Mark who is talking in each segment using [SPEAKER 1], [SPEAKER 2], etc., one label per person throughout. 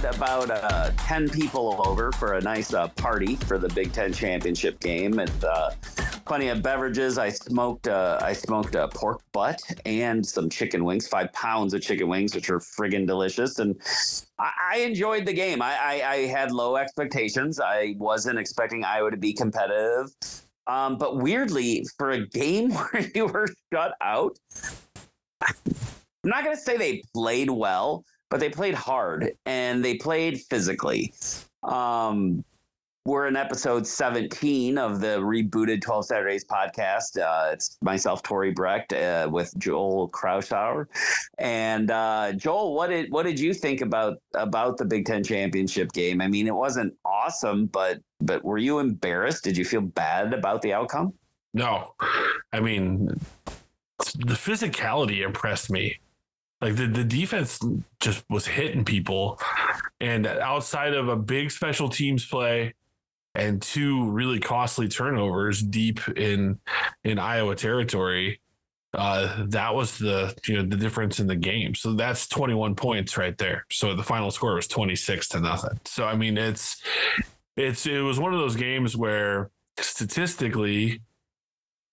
[SPEAKER 1] had about uh, 10 people over for a nice uh, party for the Big Ten championship game. And uh, plenty of beverages. I smoked uh, I smoked a pork butt and some chicken wings, five pounds of chicken wings, which are friggin' delicious. And I, I enjoyed the game. I, I, I had low expectations. I wasn't expecting Iowa to be competitive. Um, but weirdly, for a game where you were shut out, I'm not going to say they played well, but they played hard and they played physically. Um, we're in episode 17 of the rebooted 12 Saturdays podcast. Uh, it's myself, Tori Brecht, uh, with Joel Krausauer. And uh, Joel, what did what did you think about about the Big Ten championship game? I mean, it wasn't awesome, but but were you embarrassed? Did you feel bad about the outcome?
[SPEAKER 2] No, I mean, the physicality impressed me. Like the, the defense just was hitting people. And outside of a big special teams play and two really costly turnovers deep in in Iowa territory, uh, that was the you know the difference in the game. So that's 21 points right there. So the final score was 26 to nothing. So I mean it's it's it was one of those games where statistically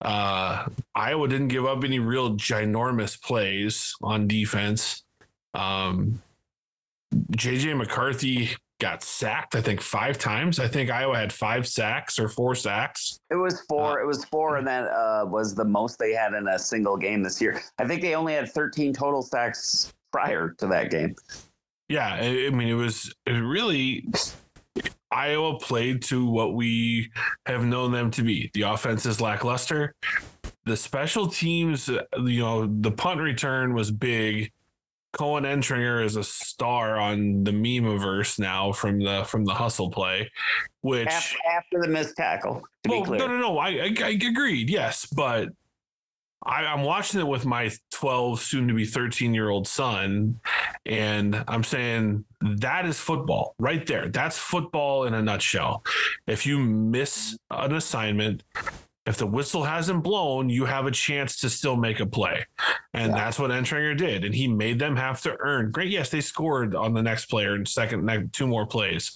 [SPEAKER 2] uh, Iowa didn't give up any real ginormous plays on defense. Um, JJ McCarthy got sacked, I think, five times. I think Iowa had five sacks or four sacks.
[SPEAKER 1] It was four. Uh, it was four, and that uh, was the most they had in a single game this year. I think they only had 13 total sacks prior to that game.
[SPEAKER 2] Yeah, I, I mean, it was, it was really Iowa played to what we have known them to be. The offense is lackluster. The special teams, you know, the punt return was big. Koen Entringer is a star on the meme-averse now from the from the hustle play, which
[SPEAKER 1] after, after the missed tackle.
[SPEAKER 2] well, no, no, no. I, I, I agreed, yes, but I, am watching it with my 12, soon to be 13 year old son, and I'm saying that is football right there. That's football in a nutshell. If you miss an assignment, if the whistle hasn't blown, you have a chance to still make a play. And yeah. that's what Entringer did. And he made them have to earn. Great. Yes, they scored on the next player and second, two more plays,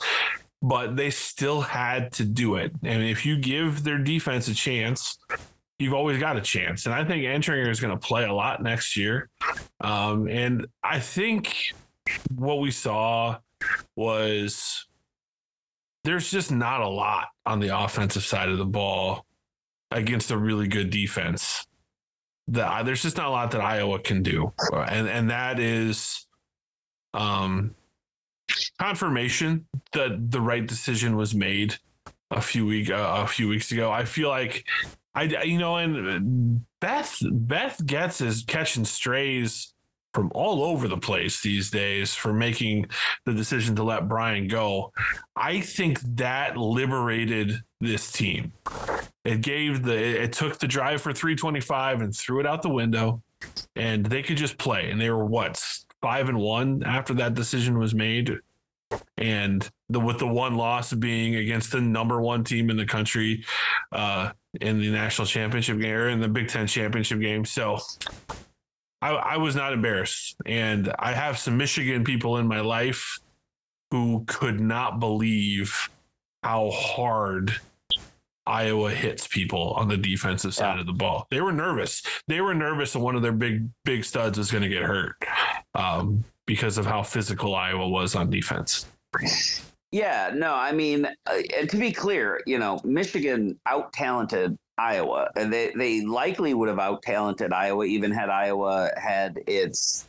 [SPEAKER 2] but they still had to do it. And if you give their defense a chance, you've always got a chance. And I think Entringer is going to play a lot next year. Um, and I think what we saw was there's just not a lot on the offensive side of the ball against a really good defense. That there's just not a lot that Iowa can do, and and that is um, confirmation that the right decision was made a few week uh, a few weeks ago. I feel like I, you know, and Beth Beth Goetz is catching strays from all over the place these days for making the decision to let Brian go. I think that liberated this team. It gave the it took the drive for 325 and threw it out the window, and they could just play. And they were what five and one after that decision was made and the with the one loss being against the number one team in the country uh, in the national championship game or in the Big Ten championship game. So I, I was not embarrassed, and I have some Michigan people in my life who could not believe how hard Iowa hits people on the defensive side yeah. of the ball. They were nervous. They were nervous that one of their big big studs was going to get hurt um, because of how physical Iowa was on defense.
[SPEAKER 1] Yeah, no, I mean, uh, to be clear, you know, Michigan out talented Iowa, they they likely would have out talented Iowa even had Iowa had its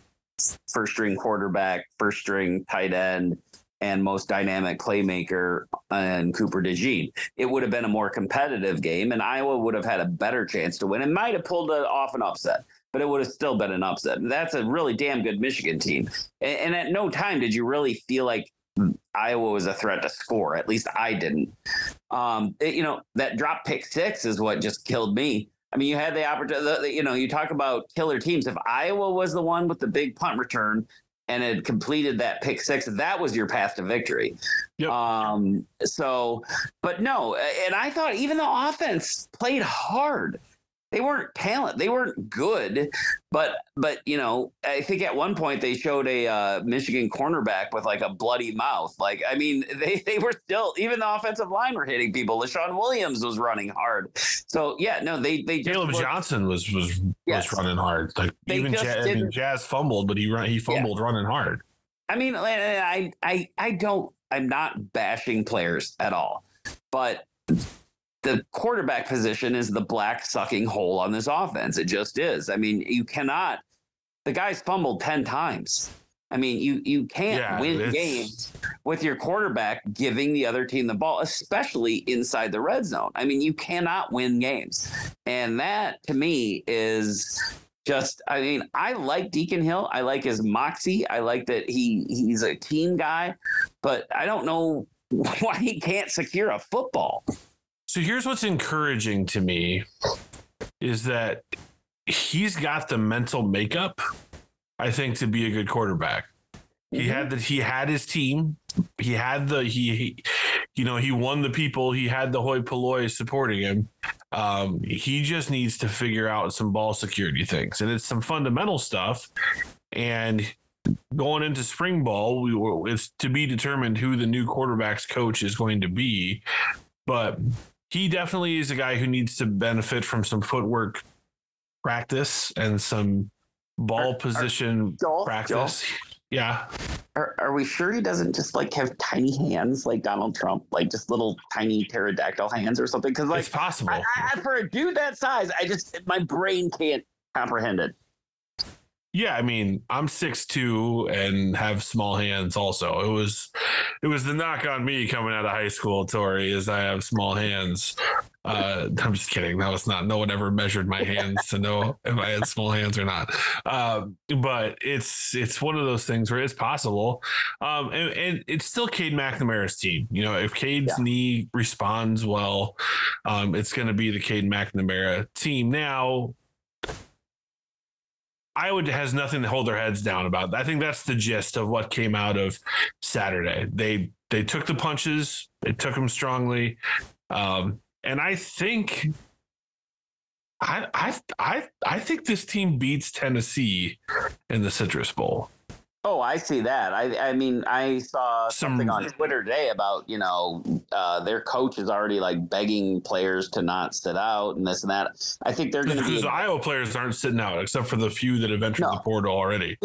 [SPEAKER 1] first string quarterback, first string tight end, and most dynamic playmaker and Cooper DeJean. It would have been a more competitive game, and Iowa would have had a better chance to win. It might have pulled off an upset, but it would have still been an upset. That's a really damn good Michigan team. And at no time did you really feel like Iowa was a threat to score. At least I didn't. Um, it, you know, that drop pick six is what just killed me. I mean, you had the opportunity, you know, you talk about killer teams. If Iowa was the one with the big punt return and had completed that pick six, that was your path to victory. Yep. Um, so, but no, and I thought even the offense played hard. They weren't talent. They weren't good, but but you know, I think at one point they showed a uh, Michigan cornerback with like a bloody mouth. Like I mean, they they were still even the offensive line were hitting people. Leshon Williams was running hard. So yeah, no, they they
[SPEAKER 2] Kaleb
[SPEAKER 1] looked,
[SPEAKER 2] Johnson was was
[SPEAKER 1] Yes.
[SPEAKER 2] was running hard. Like
[SPEAKER 1] They
[SPEAKER 2] even Jazz, Jazz fumbled, but he run he fumbled running hard.
[SPEAKER 1] I mean, I I I don't. I'm not bashing players at all, but the quarterback position is the black sucking hole on this offense. It just is. I mean, you cannot. The guy's fumbled ten times. I mean, you you can't
[SPEAKER 2] Yeah,
[SPEAKER 1] win
[SPEAKER 2] it's-
[SPEAKER 1] games with your quarterback giving the other team the ball, especially inside the red zone. I mean, you cannot win games, and that to me is just I mean, I like Deacon Hill. I like his moxie. I like that he he's a team guy, but I don't know why he can't secure a football.
[SPEAKER 2] So here's what's encouraging to me is that he's got the mental makeup, I think, to be a good quarterback. He had that he had his team. He had the he, he you know, he won the people. He had the hoi polloi supporting him. Um, he just needs to figure out some ball security things, and it's some fundamental stuff. And going into spring ball, we were, it's to be determined who the new quarterbacks coach is going to be. But he definitely is a guy who needs to benefit from some footwork practice and some ball
[SPEAKER 1] Are- are-
[SPEAKER 2] position
[SPEAKER 1] Joel,
[SPEAKER 2] practice. Yeah.
[SPEAKER 1] Are, are we sure he doesn't just like have tiny hands like Donald Trump, like just little tiny pterodactyl hands or something? Because like
[SPEAKER 2] it's possible.
[SPEAKER 1] I, I, for a dude that size, I just my brain can't comprehend it.
[SPEAKER 2] Yeah, I mean, I'm six two and have small hands. Also, it was it was the knock on me coming out of high school. Tori is I have small hands. Uh, I'm just kidding. That was not. No one ever measured my hands to know if I had small hands or not. Um, but it's it's one of those things where it's possible. Um, and, and it's still Cade McNamara's team. You know, if Cade's
[SPEAKER 1] Yeah.
[SPEAKER 2] knee responds well, um, it's going to be the Cade McNamara team. Now, Iowa has nothing to hold their heads down about. I think that's the gist of what came out of Saturday. They they took the punches, they took them strongly, um, and I think I I I I think this team beats Tennessee in the Citrus Bowl.
[SPEAKER 1] Oh, I see that. I I mean, I saw
[SPEAKER 2] Some-
[SPEAKER 1] something on Twitter today about you know uh, their coach is already like begging players to not sit out and this and that. I think they're going to be
[SPEAKER 2] the Iowa players aren't sitting out, except for the few that have entered
[SPEAKER 1] No.
[SPEAKER 2] the portal already.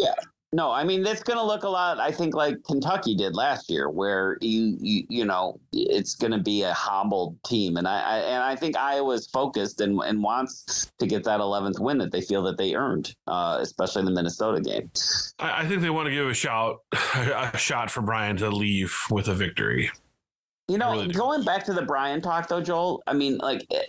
[SPEAKER 1] No. I mean, it's going to look a lot. I think like Kentucky did last year, where you you you know it's going to be a hobbled team, and I, I and I think Iowa's focused and and wants to get that 11th win that they feel that they earned, uh, especially in the Minnesota game.
[SPEAKER 2] I, I think they want to give a shout a shot for Brian to leave with a victory.
[SPEAKER 1] You know,
[SPEAKER 2] really
[SPEAKER 1] going back to the Brian talk though, Joel. I mean, like it,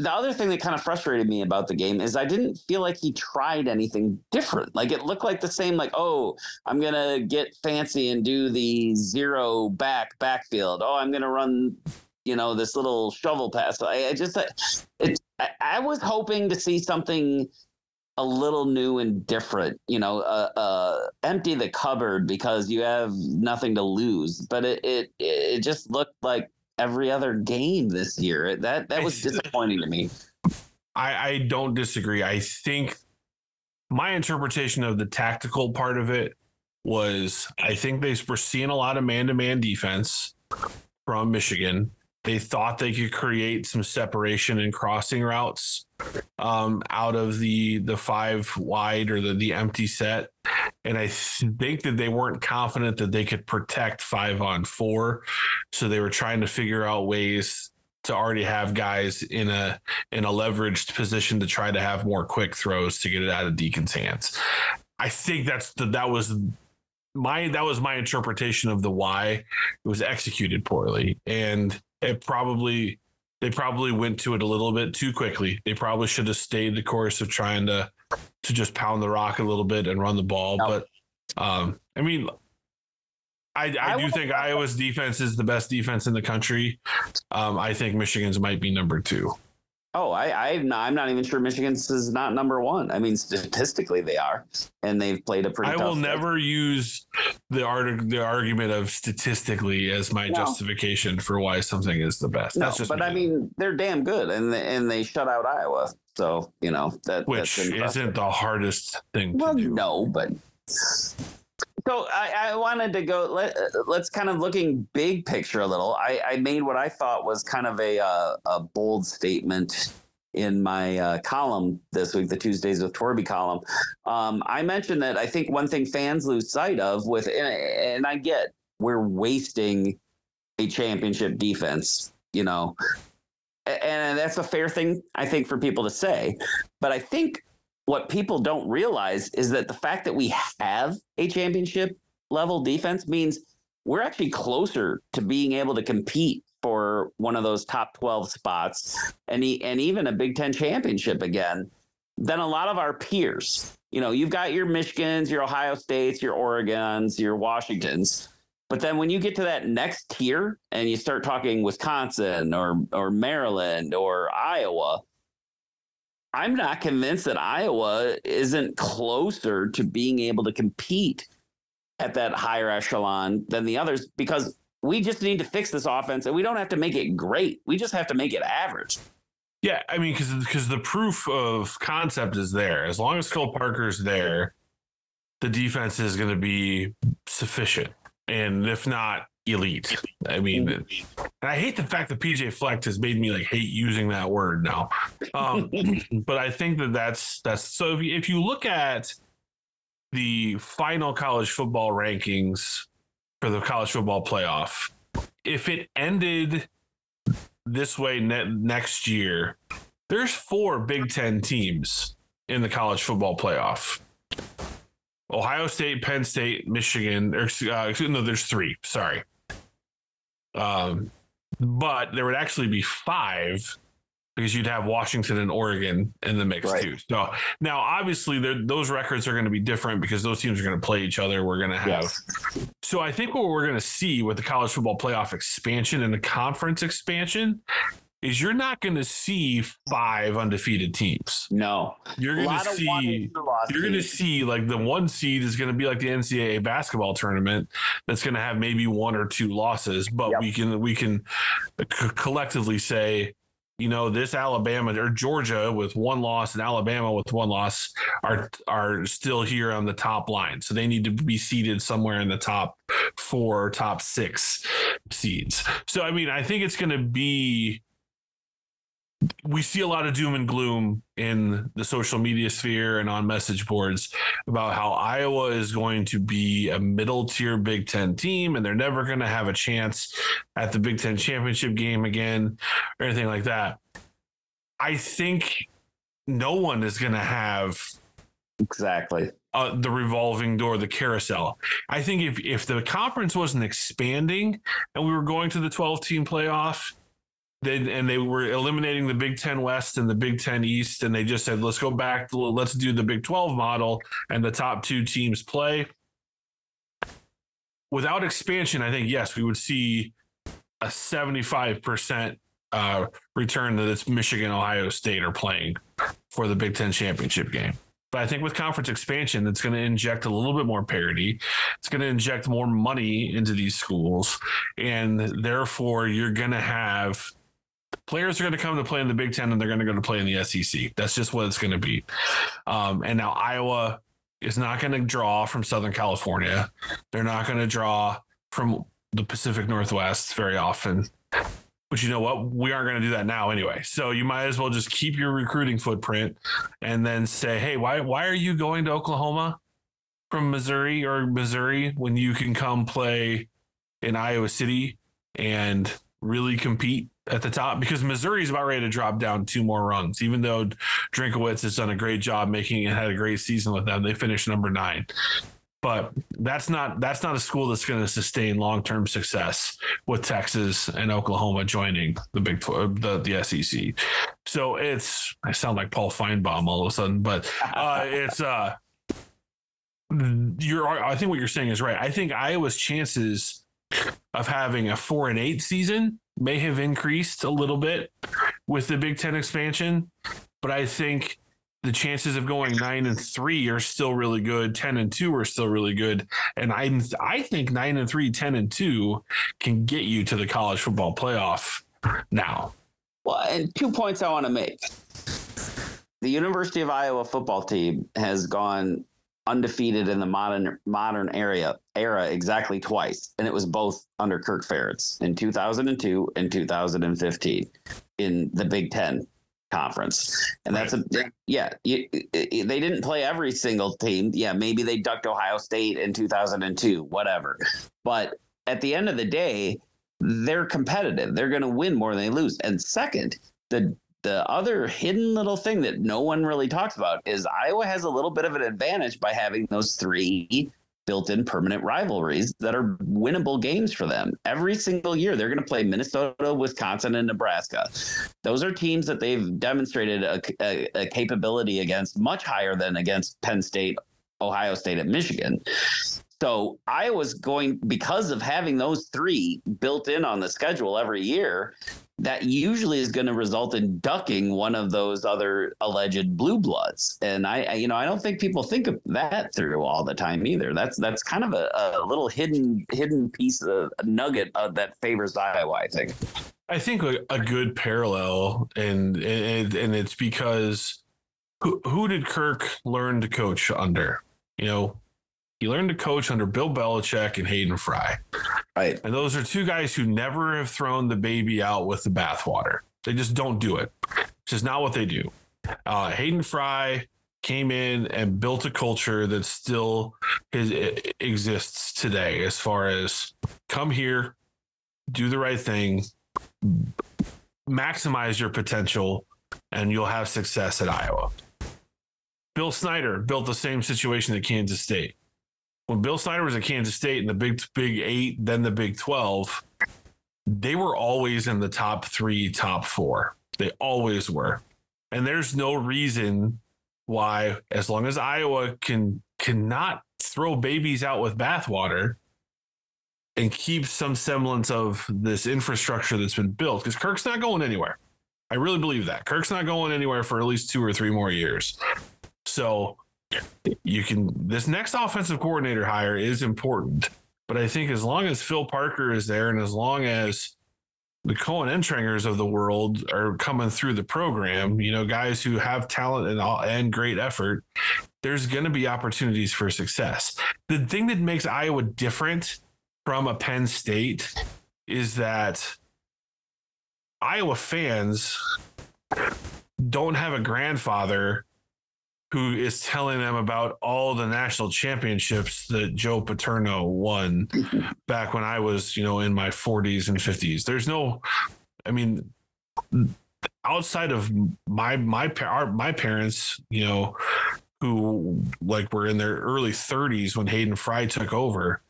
[SPEAKER 1] the other thing that kind of frustrated me about the game is I didn't feel like he tried anything different. Like it looked like the same. Like, oh, I'm gonna get fancy and do the zero back backfield. Oh, I'm gonna run, you know, this little shovel pass. I, I just, it. I, I was hoping to see something a little new and different. You know, uh, uh, empty the cupboard because you have nothing to lose. But it it it just looked like every other game this year. That that was disappointing to me.
[SPEAKER 2] I, I don't disagree. I think my interpretation of the tactical part of it was I think they were seeing a lot of man to man defense from Michigan. They thought they could create some separation and crossing routes um, out of the the five wide or the the empty set, and I think that they weren't confident that they could protect five on four, so they were trying to figure out ways to already have guys in a in a leveraged position to try to have more quick throws to get it out of Deacon's hands. I think that's the that was my that was my interpretation of the why. It was executed poorly. And it probably they probably went to it a little bit too quickly. They probably should have stayed the course of trying to to just pound the rock a little bit and run the ball. But um, I mean, I, I,
[SPEAKER 1] I
[SPEAKER 2] do
[SPEAKER 1] would-
[SPEAKER 2] think Iowa's defense is the best defense in the country. Um, I think Michigan's might be number two.
[SPEAKER 1] Oh, I, I'm not, I'm not even sure Michigan's is not number one. I mean, statistically they are, and they've played a pretty.
[SPEAKER 2] I will never use the art the argument of statistically as my no. justification for why something is the best.
[SPEAKER 1] No, but me. I mean, they're damn good, and and they shut out Iowa. So you know that
[SPEAKER 2] which isn't the hardest thing. Well,
[SPEAKER 1] no, but so I, I, wanted to go. Let, us kind of looking big picture a little. I, I, made what I thought was kind of a uh, a bold statement in my uh, column this week, the Tuesdays with Torby column. Um, I mentioned that I think one thing fans lose sight of with, and, and I get we're wasting a championship defense. You know, and that's a fair thing I think for people to say, but I think what people don't realize is that the fact that we have a championship level defense means we're actually closer to being able to compete for one of those top 12 spots and, and even a Big Ten championship again than a lot of our peers. You know, you've got your Michigans, your Ohio States, your Oregons, your Washingtons. But then when you get to that next tier and you start talking Wisconsin or or Maryland or Iowa, I'm not convinced that Iowa isn't closer to being able to compete at that higher echelon than the others because we just need to fix this offense and we don't have to make it great. We just have to make it average.
[SPEAKER 2] Yeah, I mean, because because the proof of concept is there. As long as Phil Parker's there, the defense is going to be sufficient, and if not, elite. I mean. I hate the fact that PJ Fleck has made me like hate using that word now. Um, but I think that that's that's so. If you, if you look at the final college football rankings for the college football playoff, if it ended this way ne- next year, there's four Big Ten teams in the college football playoff. Ohio State, Penn State, Michigan. Or, uh, no, there's three. Sorry. Um, but there would actually be five because you'd have Washington and Oregon in the mix right. too. So now, obviously, those records are going to be different because those teams are going to play each other. We're going to have. Yes. So I think what we're going to see with the college football playoff expansion and the conference expansion is you're not going to see five undefeated teams.
[SPEAKER 1] No,
[SPEAKER 2] you're going to see you're going to see like the one seed is going to be like the NCAA basketball tournament that's going to have maybe one or two losses, but yep. we can we can collectively say you know this Alabama or Georgia with one loss and Alabama with one loss are are still here on the top line. So they need to be seated somewhere in the top 4 top 6 seeds. So I mean, I think it's going to be we see a lot of doom and gloom in the social media sphere and on message boards about how Iowa is going to be a middle tier Big Ten team and they're never going to have a chance at the Big Ten championship game again or anything like that. I think no one is going to have
[SPEAKER 1] exactly
[SPEAKER 2] uh, the revolving door, the carousel. I think if if the conference wasn't expanding and we were going to the 12 team playoff they and they were eliminating the Big Ten West and the Big Ten East, and they just said, let's go back, let's do the Big 12 model, and the top two teams play. Without expansion, I think yes, we would see a 75% uh, return that it's Michigan, Ohio State are playing for the Big Ten championship game. But I think with conference expansion, it's going to inject a little bit more parity. It's going to inject more money into these schools. And therefore, you're going to have players are going to come to play in the Big Ten and they're going to go to play in the SEC. That's just what it's going to be. Um, and now Iowa is not going to draw from Southern California. They're not going to draw from the Pacific Northwest very often. But you know what? We aren't going to do that now anyway. So you might as well just keep your recruiting footprint and then say, hey, why why are you going to Oklahoma from Missouri or Missouri when you can come play in Iowa City and really compete at the top because Missouri's about ready to drop down two more rungs. Even though Drinkwitz has done a great job making it, had a great season with them, they finished number nine. But that's not that's not a school that's going to sustain long term success with Texas and Oklahoma joining the Big the the SEC. So it's I sound like Paul Finebaum all of a sudden, but uh, it's uh you're I think what you're saying is right. I think Iowa's chances of having a four and eight season may have increased a little bit with the Big Ten expansion, but I think the chances of going nine and three are still really good. Ten and two are still really good, and I I think nine and three, 10 and two can get you to the college football playoff now.
[SPEAKER 1] Well, and two points I want to make. The University of Iowa football team has gone undefeated in the modern modern area era exactly twice, and it was both under Kirk Ferentz in 2002 and 2015 in the Big Ten conference. And that's a yeah. You, they didn't play every single team. Yeah, maybe they ducked Ohio State in 2002, whatever. But at the end of the day, they're competitive. They're going to win more than they lose. And second, the the other hidden little thing that no one really talks about is Iowa has a little bit of an advantage by having those three built-in permanent rivalries that are winnable games for them. Every single year they're going to play Minnesota, Wisconsin and Nebraska. Those are teams that they've demonstrated a, a, a capability against much higher than against Penn State, Ohio State and Michigan. So Iowa's going because of having those three built in on the schedule every year. That usually is going to result in ducking one of those other alleged blue bloods, and I, you know, I don't think people think of that through all the time either. That's that's kind of a, a little hidden hidden piece of a nugget of, that favors Iowa. I think.
[SPEAKER 2] I think a, a good parallel, and, and and it's because who who did Kirk learn to coach under? You know, he learned to coach under Bill Belichick and Hayden Fry.
[SPEAKER 1] Right.
[SPEAKER 2] And those are two guys who never have thrown the baby out with the bathwater. They just don't do it. It's just not what they do. Uh, Hayden Fry came in and built a culture that still is, exists today as far as come here, do the right thing, maximize your potential, and you'll have success at Iowa. Bill Snyder built the same situation at Kansas State when Bill Snyder was at Kansas State in the Big Big Eight, then the Big Twelve, they were always in the top three, top four. They always were, and there's no reason why, as long as Iowa can cannot throw babies out with bathwater and keep some semblance of this infrastructure that's been built, because Kirk's not going anywhere. I really believe that Kirk's not going anywhere for at least two or three more years. So you can this next offensive coordinator hire is important, but I think as long as Phil Parker is there and as long as the Koen Entringers of the world are coming through the program, you know, guys who have talent and all, and great effort, there's going to be opportunities for success. The thing that makes Iowa different from a Penn State is that Iowa fans don't have a grandfather who is telling them about all the national championships that Joe Paterno won back when I was, you know, in my 40s and 50s. There's no, I mean, outside of my my our, my parents, you know, who like were in their early 30s when Hayden Fry took over.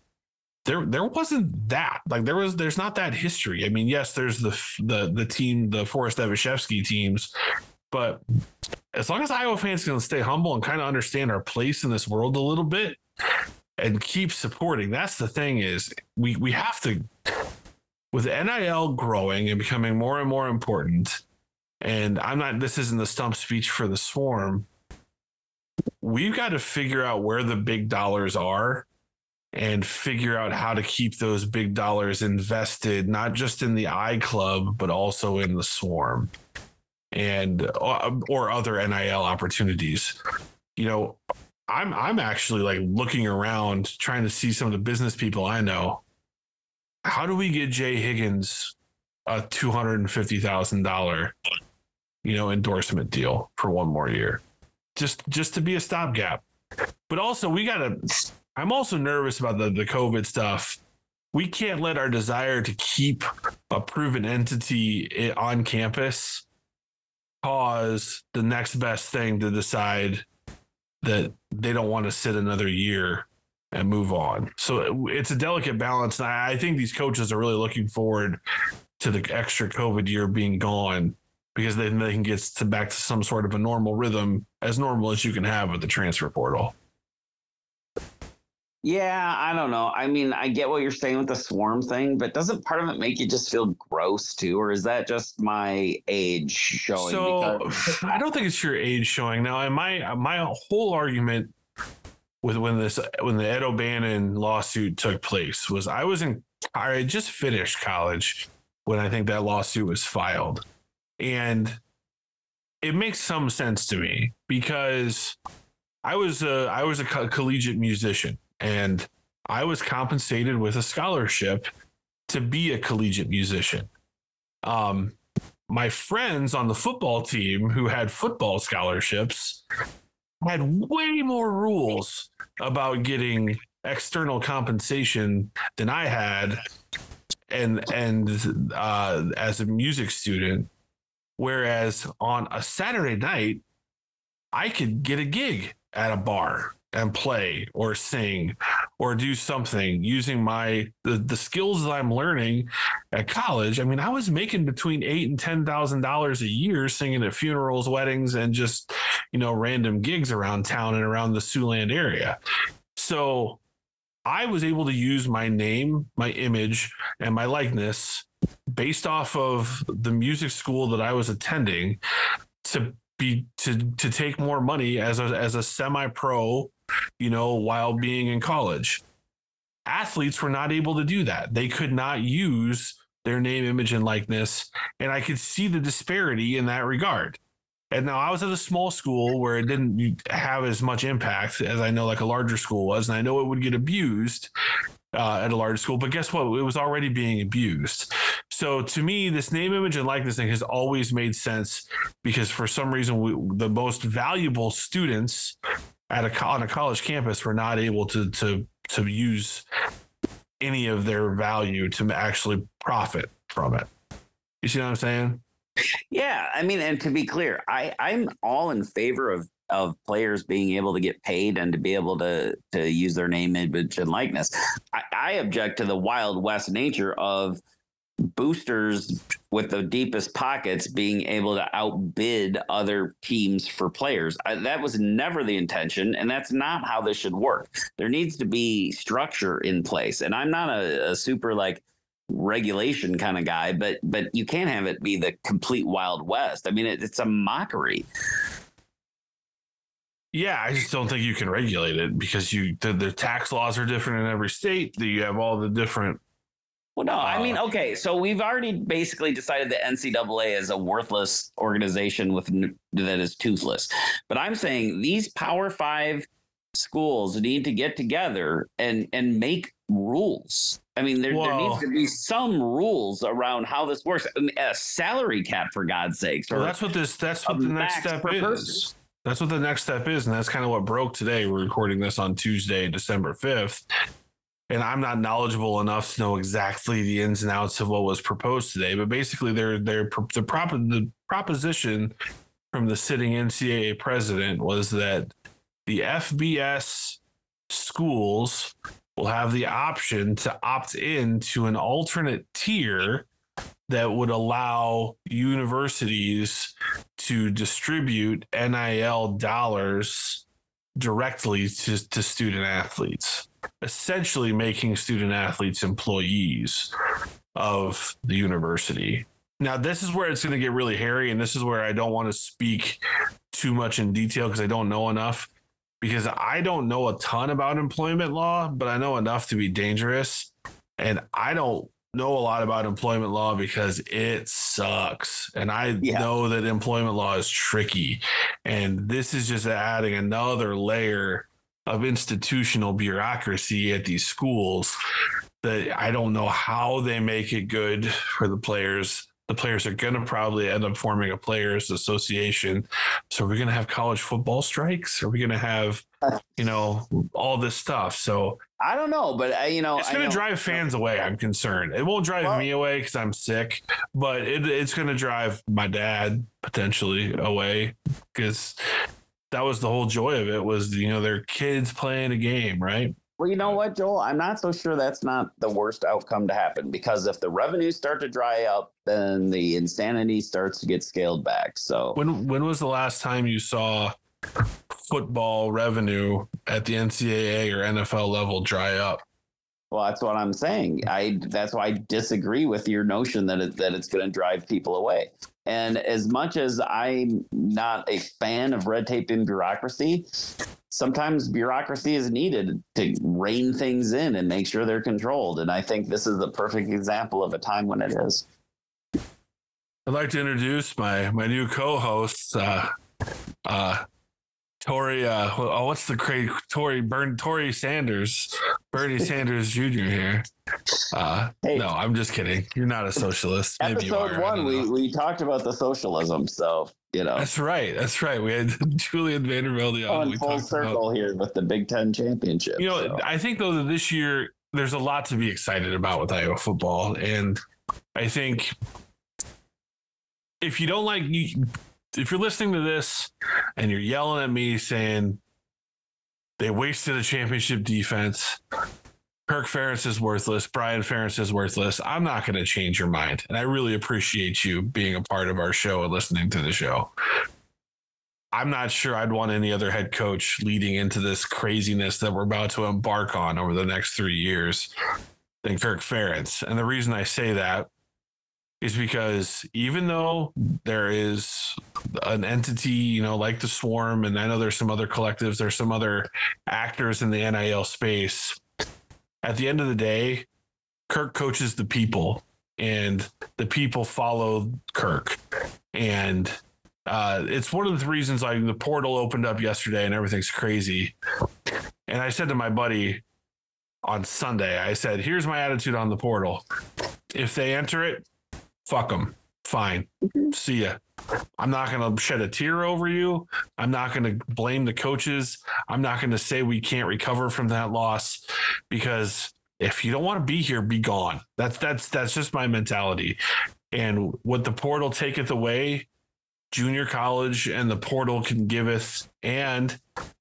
[SPEAKER 2] There, there wasn't that like there was there's not that history. I mean, yes, there's the the the team, the Forest Evashevski teams, but as long as Iowa fans can stay humble and kind of understand our place in this world a little bit and keep supporting, that's the thing is we we have to with NIL growing and becoming more and more important. And I'm not this isn't the stump speech for the swarm. We've got to figure out where the big dollars are and figure out how to keep those big dollars invested, not just in the I club, but also in the swarm and uh, or other NIL opportunities. You know, I'm I'm actually like looking around trying to see some of the business people I know. How do we get Jay Higgins a two hundred and fifty thousand dollar, you know, endorsement deal for one more year, just just to be a stopgap? But also, we gotta. I'm also nervous about the the COVID stuff. We can't let our desire to keep a proven entity on campus cause the next best thing to decide that they don't want to sit another year and move on. So it's a delicate balance. And I think these coaches are really looking forward to the extra COVID year being gone because then they can get to back to some sort of a normal rhythm, as normal as you can have with the transfer portal.
[SPEAKER 1] Yeah, I don't know. I mean, I get what you're saying with the swarm thing, but doesn't part of it make you just feel gross too, or is that just my age showing?
[SPEAKER 2] So
[SPEAKER 1] Because-
[SPEAKER 2] I don't think it's your age showing now. My uh, my whole argument with when this when the Ed O'Bannon lawsuit took place was I was in I had just finished college when I think that lawsuit was filed, and it makes some sense to me because I was a I was a co- collegiate musician and I was compensated with a scholarship to be a collegiate musician. Um, my friends on the football team who had football scholarships had way more rules about getting external compensation than I had and and uh, as a music student whereas on a Saturday night I could get a gig at a bar and play or sing or do something using my the, the skills that I'm learning at college. I mean, I was making between eight and ten thousand dollars a year singing at funerals, weddings, and just you know random gigs around town and around the Siouxland area. So I was able to use my name, my image, and my likeness based off of the music school that I was attending to be to to take more money as a as a semi-pro, you know, while being in college. Athletes were not able to do that. They could not use their name, image, and likeness, and I could see the disparity in that regard. And now I was at a small school where it didn't have as much impact as I know like a larger school was, and I know it would get abused uh, at a large school. But guess what? It was already being abused. So to me, this name, image, and likeness thing has always made sense because for some reason, we, the most valuable students at a on a college campus were not able to to to use any of their value to actually profit from it. You see what I'm saying?
[SPEAKER 1] Yeah, I mean, and to be clear, I I'm all in favor of of players being able to get paid and to be able to to use their name, image, and likeness. I, I object to the wild west nature of boosters with the deepest pockets being able to outbid other teams for players. I, that was never the intention, and that's not how this should work. There needs to be structure in place, and I'm not a, a super like regulation kind of guy, but but you can't have it be the complete wild west. I mean, it, it's a mockery.
[SPEAKER 2] Yeah, I just don't think you can regulate it because you the, the tax laws are different in every state. You have all the different.
[SPEAKER 1] Well, no, I mean,
[SPEAKER 2] Uh,
[SPEAKER 1] okay, so we've already basically decided that NCAA is a worthless organization with that is toothless. But I'm saying these Power Five schools need to get together and and make rules. I mean, there, there needs to be some rules around how this works. I mean, a salary cap, for God's sakes,
[SPEAKER 2] Well, that's what this. That's what the next step is.
[SPEAKER 1] person.
[SPEAKER 2] That's what the next step is, and that's kind of what broke today. We're recording this on Tuesday, December fifth, and I'm not knowledgeable enough to know exactly the ins and outs of what was proposed today. But basically, they're they're the prop the proposition from the sitting NCAA president was that the FBS schools will have the option to opt in to an alternate tier that would allow universities to distribute NIL dollars directly to, to student athletes, essentially making student athletes employees of the university. Now, this is where it's going to get really hairy, and this is where I don't want to speak too much in detail because I don't know enough. Because I don't know a ton about employment law, but I know enough to be dangerous. And I don't know a lot about employment law because it sucks. And I
[SPEAKER 1] Yeah.
[SPEAKER 2] know that employment law is tricky. And this is just adding another layer of institutional bureaucracy at these schools that I don't know how they make it good for the players. The players are going to probably end up forming a players association. So we're going to have college football strikes. Are we going to have, you know, all this stuff? So
[SPEAKER 1] I don't know, but I, you know,
[SPEAKER 2] it's going to drive fans away. I'm concerned. It won't drive
[SPEAKER 1] Well-
[SPEAKER 2] me away because I'm sick, but it, it's going to drive my dad potentially away because that was the whole joy of it was you know their kids playing a game, right?
[SPEAKER 1] Well, you know what, Joel? I'm not so sure that's not the worst outcome to happen because if the revenues start to dry up, then the insanity starts to get scaled back. So
[SPEAKER 2] When when was the last time you saw football revenue at the NCAA or NFL level dry up.
[SPEAKER 1] Well, that's what I'm saying. I that's why I disagree with your notion that it, that it's going to drive people away. And as much as I'm not a fan of red tape and bureaucracy, sometimes bureaucracy is needed to rein things in and make sure they're controlled. And I think this is the perfect example of a time when it is.
[SPEAKER 2] I'd like to introduce my my new co-host, uh, uh, Tori. Uh, oh, what's the great Tori Burn Tori Sanders, Bernie Sanders Jr. here. Uh, hey, no, I'm just kidding. You're not a socialist.
[SPEAKER 1] Maybe episode one, we we talked about the socialism, so you know.
[SPEAKER 2] That's right. That's right. We had Julian Vandervelde on.
[SPEAKER 1] Oh, we full circle about, here with the Big Ten championship.
[SPEAKER 2] You know, so. I think though that this year there's a lot to be excited about with Iowa football, and I think if you don't like you, if you're listening to this and you're yelling at me saying they wasted a championship defense, Kirk Ferentz is worthless, Brian Ferentz is worthless, I'm not going to change your mind. And I really appreciate you being a part of our show and listening to the show. I'm not sure I'd want any other head coach leading into this craziness that we're about to embark on over the next three years than Kirk Ferentz. And the reason I say that is because even though there is an entity, you know, like the Swarm, and I know there's some other collectives, there's some other actors in the NIL space. At the end of the day, Kirk coaches the people, and the people follow Kirk. And uh, it's one of the reasons like the portal opened up yesterday and everything's crazy. And I said to my buddy on Sunday, I said, here's my attitude on the portal. If they enter it, fuck them. Fine. Mm-hmm. See ya. I'm not going to shed a tear over you. I'm not going to blame the coaches. I'm not going to say we can't recover from that loss because if you don't want to be here, be gone. That's that's that's just my mentality. And what the portal taketh away, junior college and the portal can giveth. And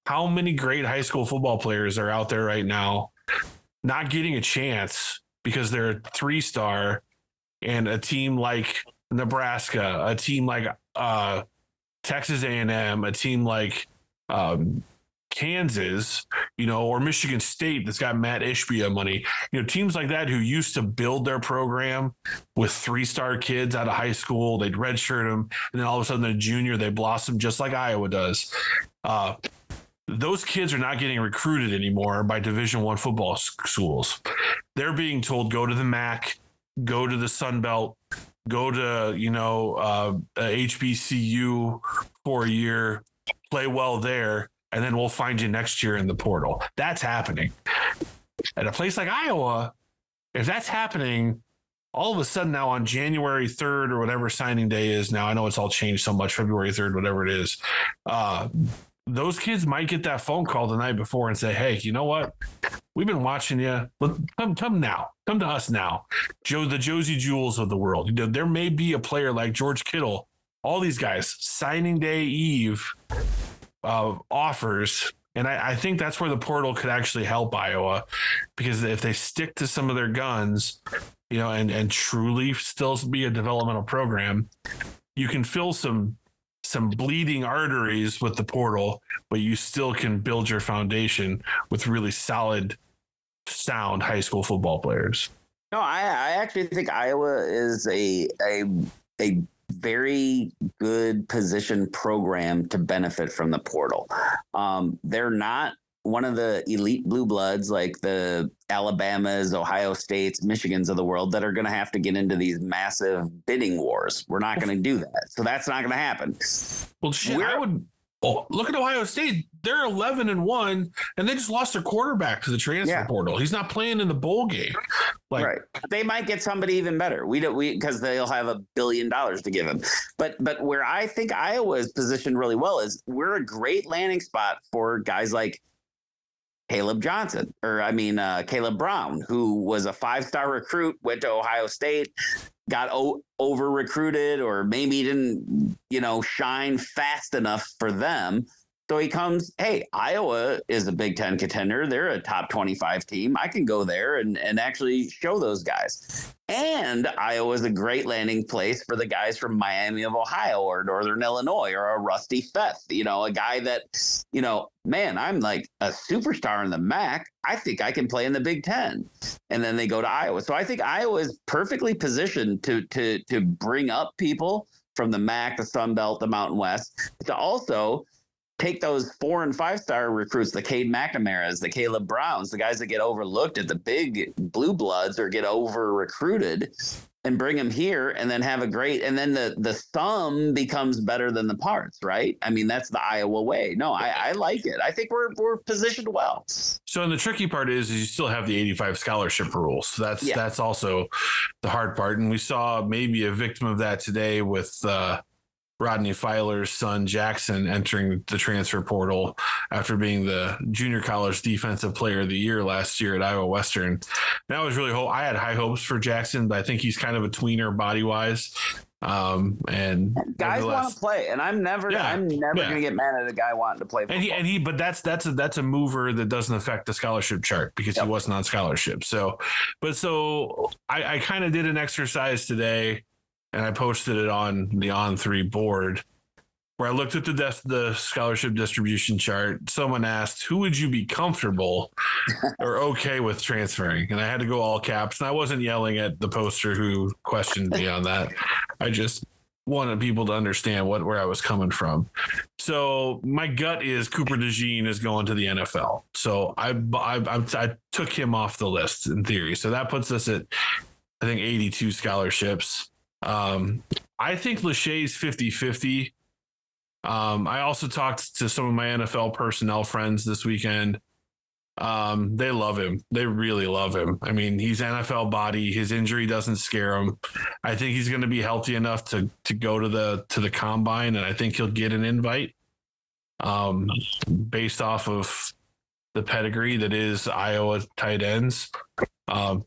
[SPEAKER 2] how many great high school football players are out there right now not getting a chance because they're a three star and a team like Nebraska, a team like uh, Texas A&M, a team like um, Kansas, you know, or Michigan State that's got Mat Ishbia money. You know, teams like that who used to build their program with three star kids out of high school, they'd redshirt them, and then all of a sudden, they're junior, they blossom just like Iowa does. Uh, those kids are not getting recruited anymore by Division One football schools. They're being told go to the MAC, go to the Sun Belt, go to you know uh, HBCU for a year, play well there, and then we'll find you next year in the portal. That's happening. At a place like Iowa, if that's happening, all of a sudden now on January 3rd or whatever signing day is now, I know it's all changed so much, February 3rd, whatever it is. Uh, those kids might get that phone call the night before and say, "Hey, you know what? We've been watching you. Come, come now. Come to us now." Joe, the Josey Jewells of the world. You know, there may be a player like George Kittle. All these guys signing day eve uh, offers, and I, I think that's where the portal could actually help Iowa, because if they stick to some of their guns, you know, and and truly still be a developmental program, you can fill some some bleeding arteries with the portal, but you still can build your foundation with really solid, sound high school football players.
[SPEAKER 1] No, I, I actually think Iowa is a a a very good position program to benefit from the portal. Um, they're not one of the elite blue bloods like the Alabamas, Ohio States, Michigans of the world that are going to have to get into these massive bidding wars. We're not going to do that. So that's not going to happen.
[SPEAKER 2] Well, shit, We're, I would oh, look at Ohio State. They're 11 and 1 and they just lost their quarterback to the transfer yeah. portal. He's not playing in the bowl game.
[SPEAKER 1] Like right. They might get somebody even better. We don't we because they'll have a billion dollars to give him. But but where I think Iowa is positioned really well is we're a great landing spot for guys like Kaleb Johnson, or I mean, uh, Kaleb Brown, who was a five star recruit, went to Ohio State, got o- over recruited, or maybe didn't, you know, shine fast enough for them. So he comes, hey, Iowa is a Big Ten contender. They're a top 25 team. I can go there and, and actually show those guys. And Iowa is a great landing place for the guys from Miami of Ohio or Northern Illinois or a Rusty Feth, you know, a guy that, you know, man, I'm like a superstar in the MAC. I think I can play in the Big Ten. And then they go to Iowa. So I think Iowa is perfectly positioned to to to bring up people from the MAC, the Sun Belt, the Mountain West, to also take those four and five star recruits, the Cade McNamara's, the Kaleb Browns, the guys that get overlooked at the big blue bloods or get over recruited and bring them here and then have a great and then the the sum becomes better than the parts right? I mean that's the iowa way. No i i like it. I think we're we're positioned well.
[SPEAKER 2] So and the tricky part is, is you still have the 85 scholarship rules. So that's
[SPEAKER 1] Yeah.
[SPEAKER 2] that's also the hard part. And we saw maybe a victim of that today with uh Rodney Filer's son Jackson entering the transfer portal after being the junior college defensive player of the year last year at Iowa Western. That was really hope. I had high hopes for Jackson, but I think he's kind of a tweener body wise. Um, and
[SPEAKER 1] guys want to play and i'm never
[SPEAKER 2] Yeah,
[SPEAKER 1] i'm never
[SPEAKER 2] yeah.
[SPEAKER 1] going to get mad at a guy wanting to play
[SPEAKER 2] and he and he but that's that's a that's a mover that doesn't affect the scholarship chart because
[SPEAKER 1] Yep.
[SPEAKER 2] he wasn't on scholarship so but so i i kind of did an exercise today and i posted it on the on three board where i looked at the des- the scholarship distribution chart someone asked who would you be comfortable or okay with transferring and i had to go all caps and i wasn't yelling at the poster who questioned me on that i just wanted people to understand what where i was coming from so my gut is Cooper DeJean is going to the NFL. So I, I I I took him off the list in theory. So that puts us at I think 82 scholarships. Um, I think Lachey's 50-50. Um, I also talked to some of my NFL personnel friends this weekend. Um, they love him. They really love him. I mean, he's NFL body. His injury doesn't scare him. I think he's going to be healthy enough to to go to the to the combine, and I think he'll get an invite. Um, based off of the pedigree that is Iowa tight ends. Um,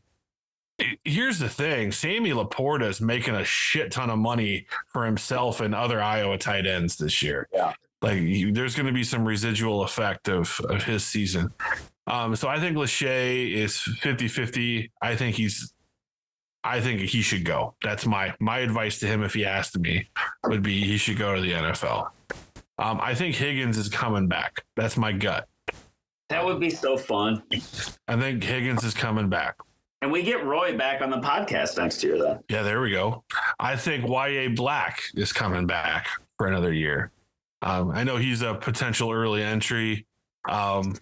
[SPEAKER 2] here's the thing: Sammy LaPorta is making a shit ton of money for himself and other Iowa tight ends this year.
[SPEAKER 1] Yeah.
[SPEAKER 2] like you, there's going to be some residual effect of of his season. Um, so I think Lachey is 50-50. I think he's I think he should go. That's my my advice to him if he asked me would be he should go to the NFL. Um, I think Higgins is coming back. That's my gut.
[SPEAKER 1] that would be so fun
[SPEAKER 2] I think Higgins is coming back.
[SPEAKER 1] And we get roy back on the podcast next year then
[SPEAKER 2] Yeah, there we go. I think YA Black is coming back for another year. Um, I know he's a potential early entry. Um,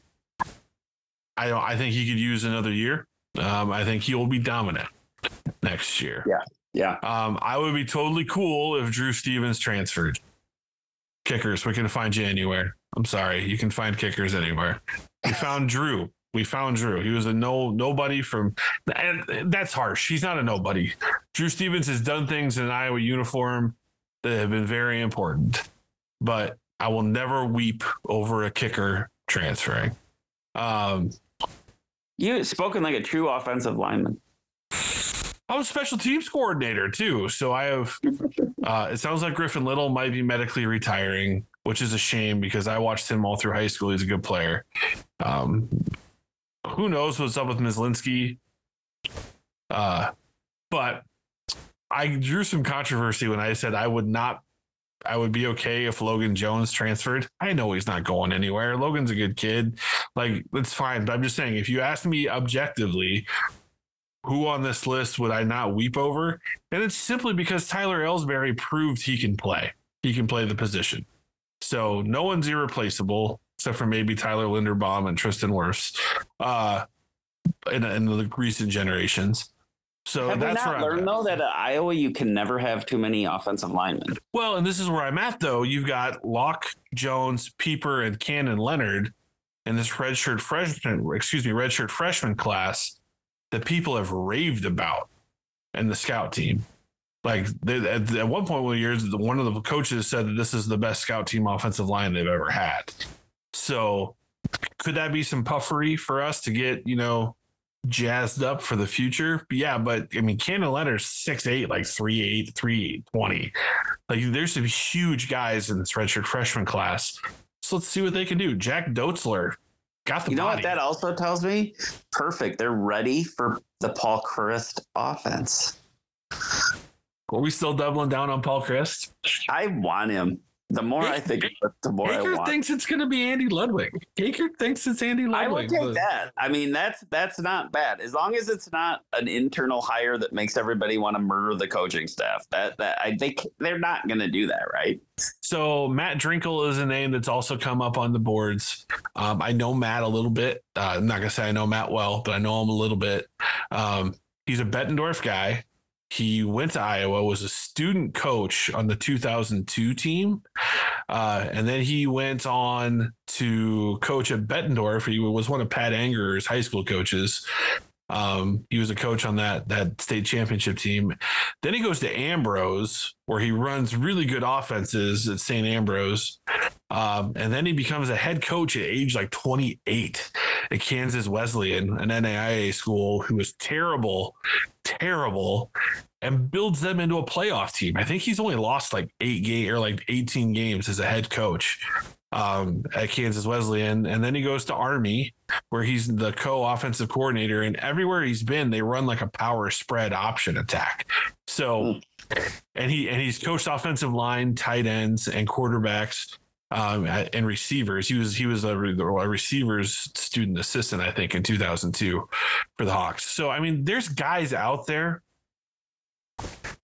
[SPEAKER 2] I don't. I think he could use another year. Um, I think he will be dominant next year.
[SPEAKER 1] Yeah, yeah
[SPEAKER 2] Um, I would be totally cool if Drew Stevens transferred. Kickers, we can find you anywhere. I'm sorry, you can find kickers anywhere. We found Drew. We found Drew. He was a no nobody from, and that's harsh. He's not a nobody. Drew Stevens has done things in an Iowa uniform that have been very important, but I will never weep over a kicker transferring. Um,
[SPEAKER 1] you spoken like a true offensive lineman
[SPEAKER 2] I was special teams coordinator too. So I have, uh, it sounds like Griffin Liddle might be medically retiring, which is a shame because I watched him all through high school. He's a good player. Um, who knows what's up with Mislinski? Uh, but I drew some controversy when I said I would not, I would be okay if Logan Jones transferred. I know he's not going anywhere. Logan's a good kid. Like, that's fine. But I'm just saying, if you ask me objectively, who on this list would I not weep over? And it's simply because Tyler Elsbury proved he can play. He can play the position. So no one's irreplaceable except for maybe Tyler Linderbaum and Tristan Wirfs uh, in, in the recent generations. So
[SPEAKER 1] have we
[SPEAKER 2] that's where
[SPEAKER 1] not learned though that at iowa you can never have too many offensive linemen
[SPEAKER 2] Well, and this is where I'm at though. You've got Lauck, Jones, Pieper, and Cannon Leonard in this redshirt freshman, excuse me, redshirt freshman class that people have raved about and the scout team. Like they, at, at one point, one years, one of the coaches said that this is the best scout team offensive line they've ever had. So, could that be some puffery for us to get you know jazzed up for the future? Yeah, but I mean, Cannon Leonard's six eight, like three eight, three twenty. Like there's some huge guys in this redshirt freshman class So let's see what they can do. Jack Dotzler got the
[SPEAKER 1] You know
[SPEAKER 2] body.
[SPEAKER 1] what that also tells me? Perfect. They're ready for the Paul Chryst offense.
[SPEAKER 2] Are we still doubling down on Paul Chryst?
[SPEAKER 1] I want him. The more I think of it, the more I
[SPEAKER 2] Baker
[SPEAKER 1] want.
[SPEAKER 2] thinks it's going to be Andy Ludwig. Baker thinks it's Andy Ludwig.
[SPEAKER 1] I would take
[SPEAKER 2] but-
[SPEAKER 1] that. I mean, that's that's not bad as long as it's not an internal hire that makes everybody want to murder the coaching staff. That that I think they're not going to do that, right?
[SPEAKER 2] So Matt Drinkall is a name that's also come up on the boards. Um, I know Matt a little bit. Uh, I'm not gonna say I know Matt well, but I know him a little bit. Um, he's a Bettendorf guy. He went to Iowa, was a student coach on the 2002 team, uh, and then he went on to coach at Bettendorf. He was one of Pat Angerer's high school coaches. Um, he was a coach on that that state championship team. Then he goes to Ambrose, where he runs really good offenses at St. Ambrose. Um, and then he becomes a head coach at age like 28 at Kansas Wesleyan, an NAIA school who was terrible, terrible, and builds them into a playoff team. I think he's only lost like eight game or like 18 games as a head coach um, at Kansas Wesleyan. And then he goes to Army, where he's the co-offensive coordinator. And everywhere he's been, they run like a power spread option attack. So, and he and he's coached offensive line, tight ends, and quarterbacks. Um, and receivers. He was he was a, a receivers student assistant, I think, in 2002 for the Hawks. So I mean, there's guys out there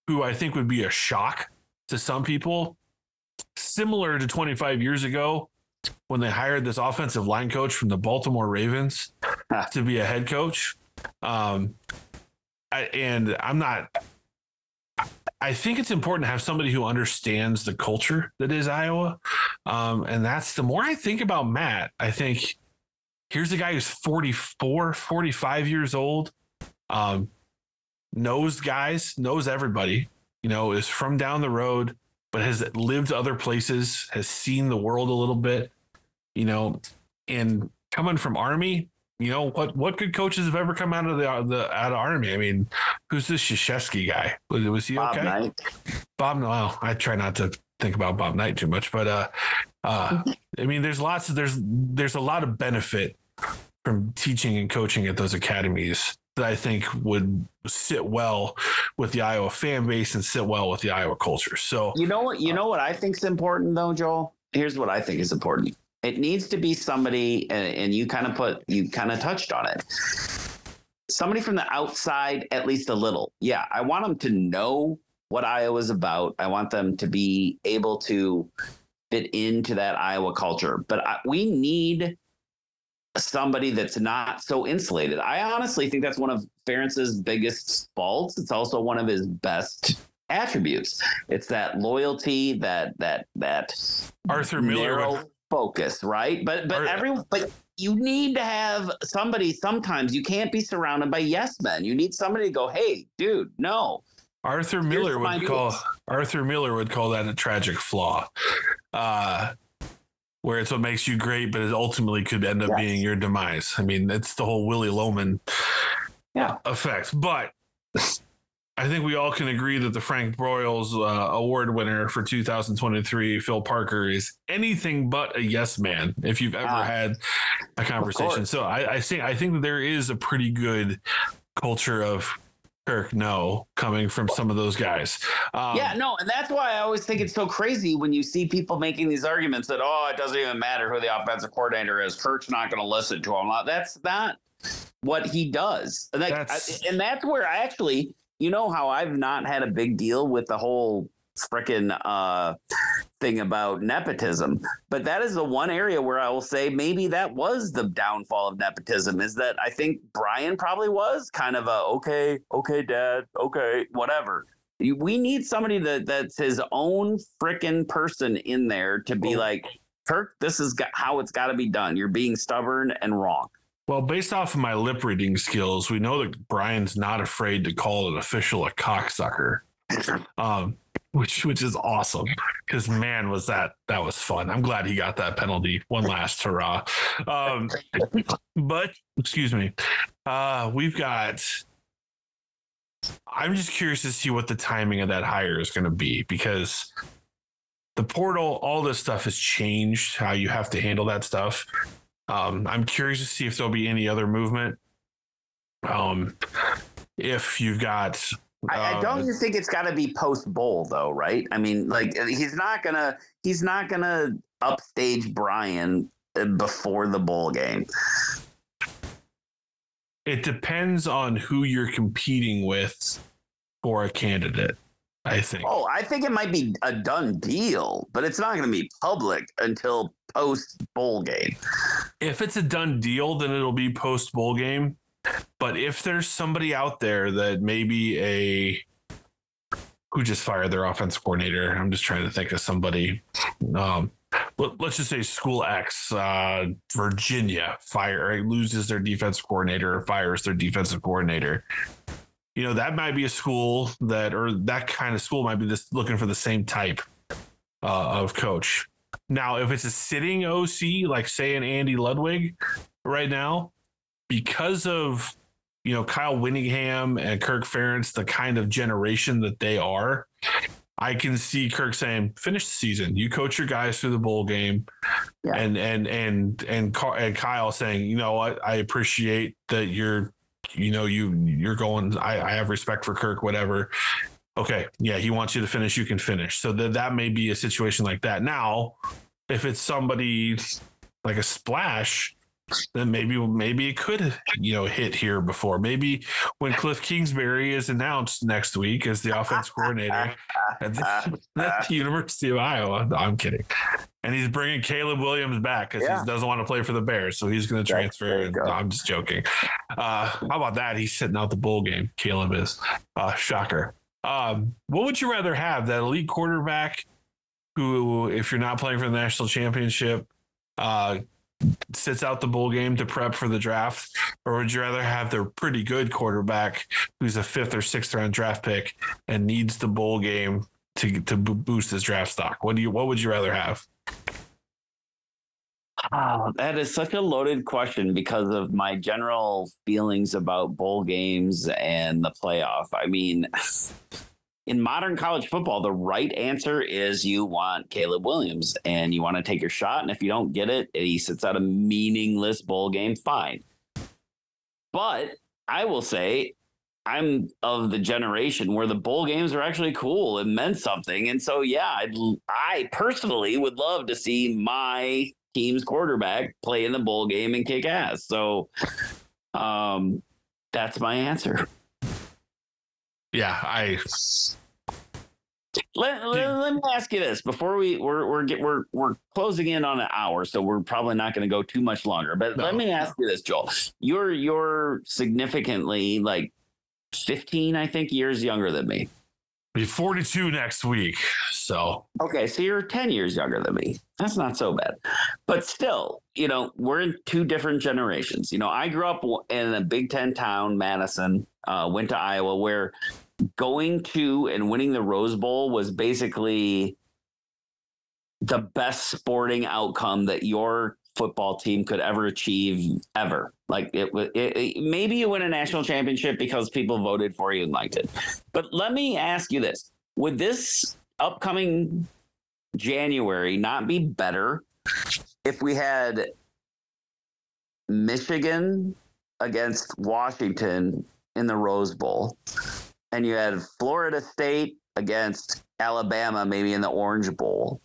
[SPEAKER 2] who I think would be a shock to some people, similar to 25 years ago when they hired this offensive line coach from the Baltimore Ravens to be a head coach. Um, I, and I'm not. I think it's important to have somebody who understands the culture that is Iowa. Um, and that's the more I think about Matt, I think here's a guy who's 44, 45 years old, um, knows guys, knows everybody, you know, is from down the road, but has lived other places, has seen the world a little bit, you know, and coming from Army, you know what? What good coaches have ever come out of the, the out of Army? I mean, who's this Krzyzewski guy? Was, was he
[SPEAKER 1] Bob
[SPEAKER 2] okay?
[SPEAKER 1] Knight.
[SPEAKER 2] Bob, well, I try not to think about Bob Knight too much, but uh, uh, I mean, there's lots of there's there's a lot of benefit from teaching and coaching at those academies that I think would sit well with the Iowa fan base and sit well with the Iowa culture. So
[SPEAKER 1] You know what? You uh, know what I think is important though, Joel. Here's what I think is important. It needs to be somebody, and, and you kind of put, you kind of touched on it. Somebody from the outside, at least a little. Yeah, I want them to know what Iowa's about. I want them to be able to fit into that Iowa culture. But I, we need somebody that's not so insulated. I honestly think that's one of Ferentz's biggest faults. It's also one of his best attributes. It's that loyalty, that that that
[SPEAKER 2] Arthur Miller
[SPEAKER 1] focus, right? But but
[SPEAKER 2] Ar-
[SPEAKER 1] every but you need to have somebody. Sometimes you can't be surrounded by yes men. You need somebody to go, hey, dude, no.
[SPEAKER 2] Arthur Miller would call. Arthur Miller would call that a tragic flaw. Uh where it's what makes you great, but it ultimately could end up
[SPEAKER 1] Yes.
[SPEAKER 2] being your demise. I mean, it's the whole Willy Loman
[SPEAKER 1] Yeah.
[SPEAKER 2] effect. But I think we all can agree that the Frank Broyles uh, award winner for 2023, Phil Parker, is anything but a yes man. If you've ever
[SPEAKER 1] Ah,
[SPEAKER 2] had a conversation, so I, I think I think that there is a pretty good culture of Kirk no coming from some of those guys. Um,
[SPEAKER 1] yeah, no, and that's why I always think it's so crazy when you see people making these arguments that oh, it doesn't even matter who the offensive coordinator is. Kirk's not going to listen to him. That's not what he does. And, that,
[SPEAKER 2] That's-
[SPEAKER 1] and that's where I actually, you know, how I've not had a big deal with the whole frickin' uh, thing about nepotism, but that is the one area where I will say maybe that was the downfall of nepotism. Is that I think Brian probably was kind of a okay, okay, dad, okay, whatever. We need somebody that that's his own frickin' person in there to be like, Kirk, this is how it's got to be done. You're being stubborn and wrong.
[SPEAKER 2] Well, based off of my lip reading skills, we know that Brian's not afraid to call an official a cocksucker. Um, which which is awesome because man was that that was fun. I'm glad he got that penalty. One last hurrah. Um, but excuse me, uh, we've got. I'm just curious to see what the timing of that hire is going to be because the portal, all this stuff has changed how you have to handle that stuff. Um, I'm curious to see if there'll be any other movement. Um, if you've got,
[SPEAKER 1] I, I don't
[SPEAKER 2] um,
[SPEAKER 1] think it's got to be post bowl though, right? I mean, like he's not gonna he's not gonna upstage Brian uh, before the bowl game.
[SPEAKER 2] it depends on who you're competing with for a candidate. I think.
[SPEAKER 1] Oh, I think it might be a done deal, but it's not going to be public until post bowl game.
[SPEAKER 2] if it's a done deal, then it'll be post bowl game. But if there's somebody out there that maybe a who just fired their offense coordinator, I'm just trying to think of somebody. Um, let, us just say School X, uh, Virginia, fire loses their defense coordinator or fires their defensive coordinator. You know that might be a school that, or that kind of school might be just looking for the same type uh, of coach. Now, if it's a sitting OC, like say an Andy Ludwig, right now, because of you know Kyle Whittingham and Kirk Ferentz, the kind of generation that they are, I can see Kirk saying, "Finish the season. You coach your guys through the bowl game,"
[SPEAKER 1] Yeah.
[SPEAKER 2] and and and and and Kyle saying, "You know what? I appreciate that you're, you know, you you're going. I, I have respect for Kirk. Whatever." Okay, yeah, he wants you to finish. You can finish. So that that may be a situation like that. Now, if it's somebody like a splash, then maybe maybe it could you know hit here before. Maybe when Cliff Kingsbury is announced next week as the offense coordinator at the, at the University of Iowa. No, I'm kidding. And he's bringing Caleb Williams back because
[SPEAKER 1] Yeah.
[SPEAKER 2] he doesn't want to play for the Bears, so he's going to transfer. And,
[SPEAKER 1] go.
[SPEAKER 2] no, I'm just joking. Uh, how about that? He's sitting out the bowl game. Caleb is uh, shocker. Um, what would you rather have? That elite quarterback who, if you're not playing for the national championship, uh, sits out the bowl game to prep for the draft, or would you rather have the pretty good quarterback who's a fifth or sixth round draft pick and needs the bowl game to to boost his draft stock? What do you? What would you rather have?
[SPEAKER 1] Oh, that is such a loaded question because of my general feelings about bowl games and the playoff. I mean, in modern college football, the right answer is you want Caleb Williams and you want to take your shot. And if you don't get it, he sits out a meaningless bowl game, fine. But I will say, I'm of the generation where the bowl games are actually cool and meant something. And so, yeah, I'd, I personally would love to see my team's quarterback play in the bowl game and kick ass. So, um, that's my answer.
[SPEAKER 2] Yeah, I
[SPEAKER 1] Let, let, let me ask you this before we we're we're get, we're we're closing in on an hour, so we're probably not going to go too much longer. But
[SPEAKER 2] No,
[SPEAKER 1] let me ask you this, Joel. You're you're significantly like 15, I think, years younger than me.
[SPEAKER 2] be 42 next week. So
[SPEAKER 1] Okay, so you're 10 years younger than me. That's not so bad. But still, you know, we're in two different generations. You know, I grew up in a Big Ten town, Madison, uh, went to Iowa, where going to and winning the Rose Bowl was basically the best sporting outcome that your football team could ever achieve ever. Like it was, maybe you win a national championship because people voted for you and liked it. But let me ask you this: Would this upcoming January not be better if we had Michigan against Washington in the Rose Bowl, and you had Florida State against Alabama, maybe in the Orange Bowl,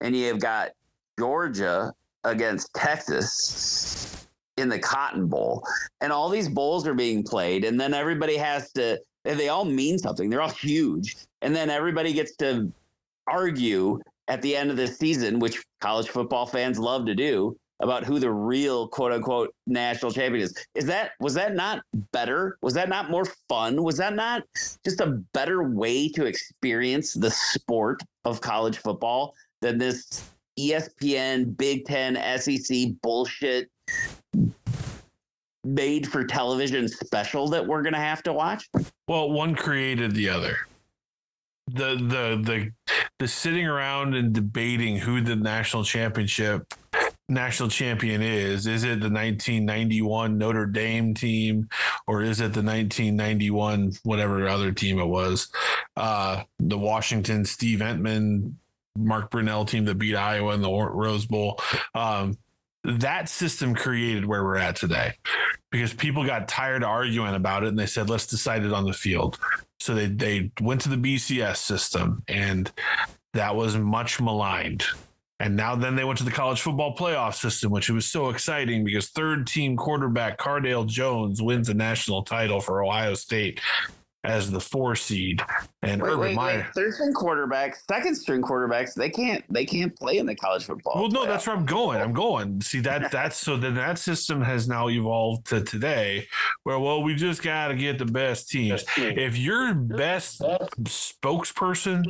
[SPEAKER 1] and you've got Georgia against Texas in the Cotton Bowl, and all these bowls are being played, and then everybody has to. They all mean something. They're all huge, and then everybody gets to argue at the end of the season, which college football fans love to do, about who the real quote unquote national champion is. Is that was that not better? Was that not more fun? Was that not just a better way to experience the sport of college football than this ESPN, Big Ten, SEC bullshit made for television special that we're gonna have to watch?
[SPEAKER 2] Well, one created the other. The the the the sitting around and debating who the national championship national champion is. Is it the 1991 Notre Dame team or is it the 1991 whatever other team it was? Uh the Washington Steve Emtman Mark Brunell team that beat Iowa in the Rose Bowl. Um, that system created where we're at today because people got tired of arguing about it and they said, let's decide it on the field. So they, they went to the BCS system and that was much maligned. And now then they went to the college football playoff system, which was so exciting because third team quarterback Cardale Jones wins a national title for Ohio State as the four seed. And
[SPEAKER 1] wait,
[SPEAKER 2] Urban
[SPEAKER 1] wait,
[SPEAKER 2] Meyer.
[SPEAKER 1] wait. Third string quarterbacks, second string quarterbacks, they can't they can't play in the college football.
[SPEAKER 2] Well, no,
[SPEAKER 1] playoff.
[SPEAKER 2] that's where I'm going. I'm going. See that that's so then that system has now evolved to today, where well, we just got to get the best teams. If your best spokesperson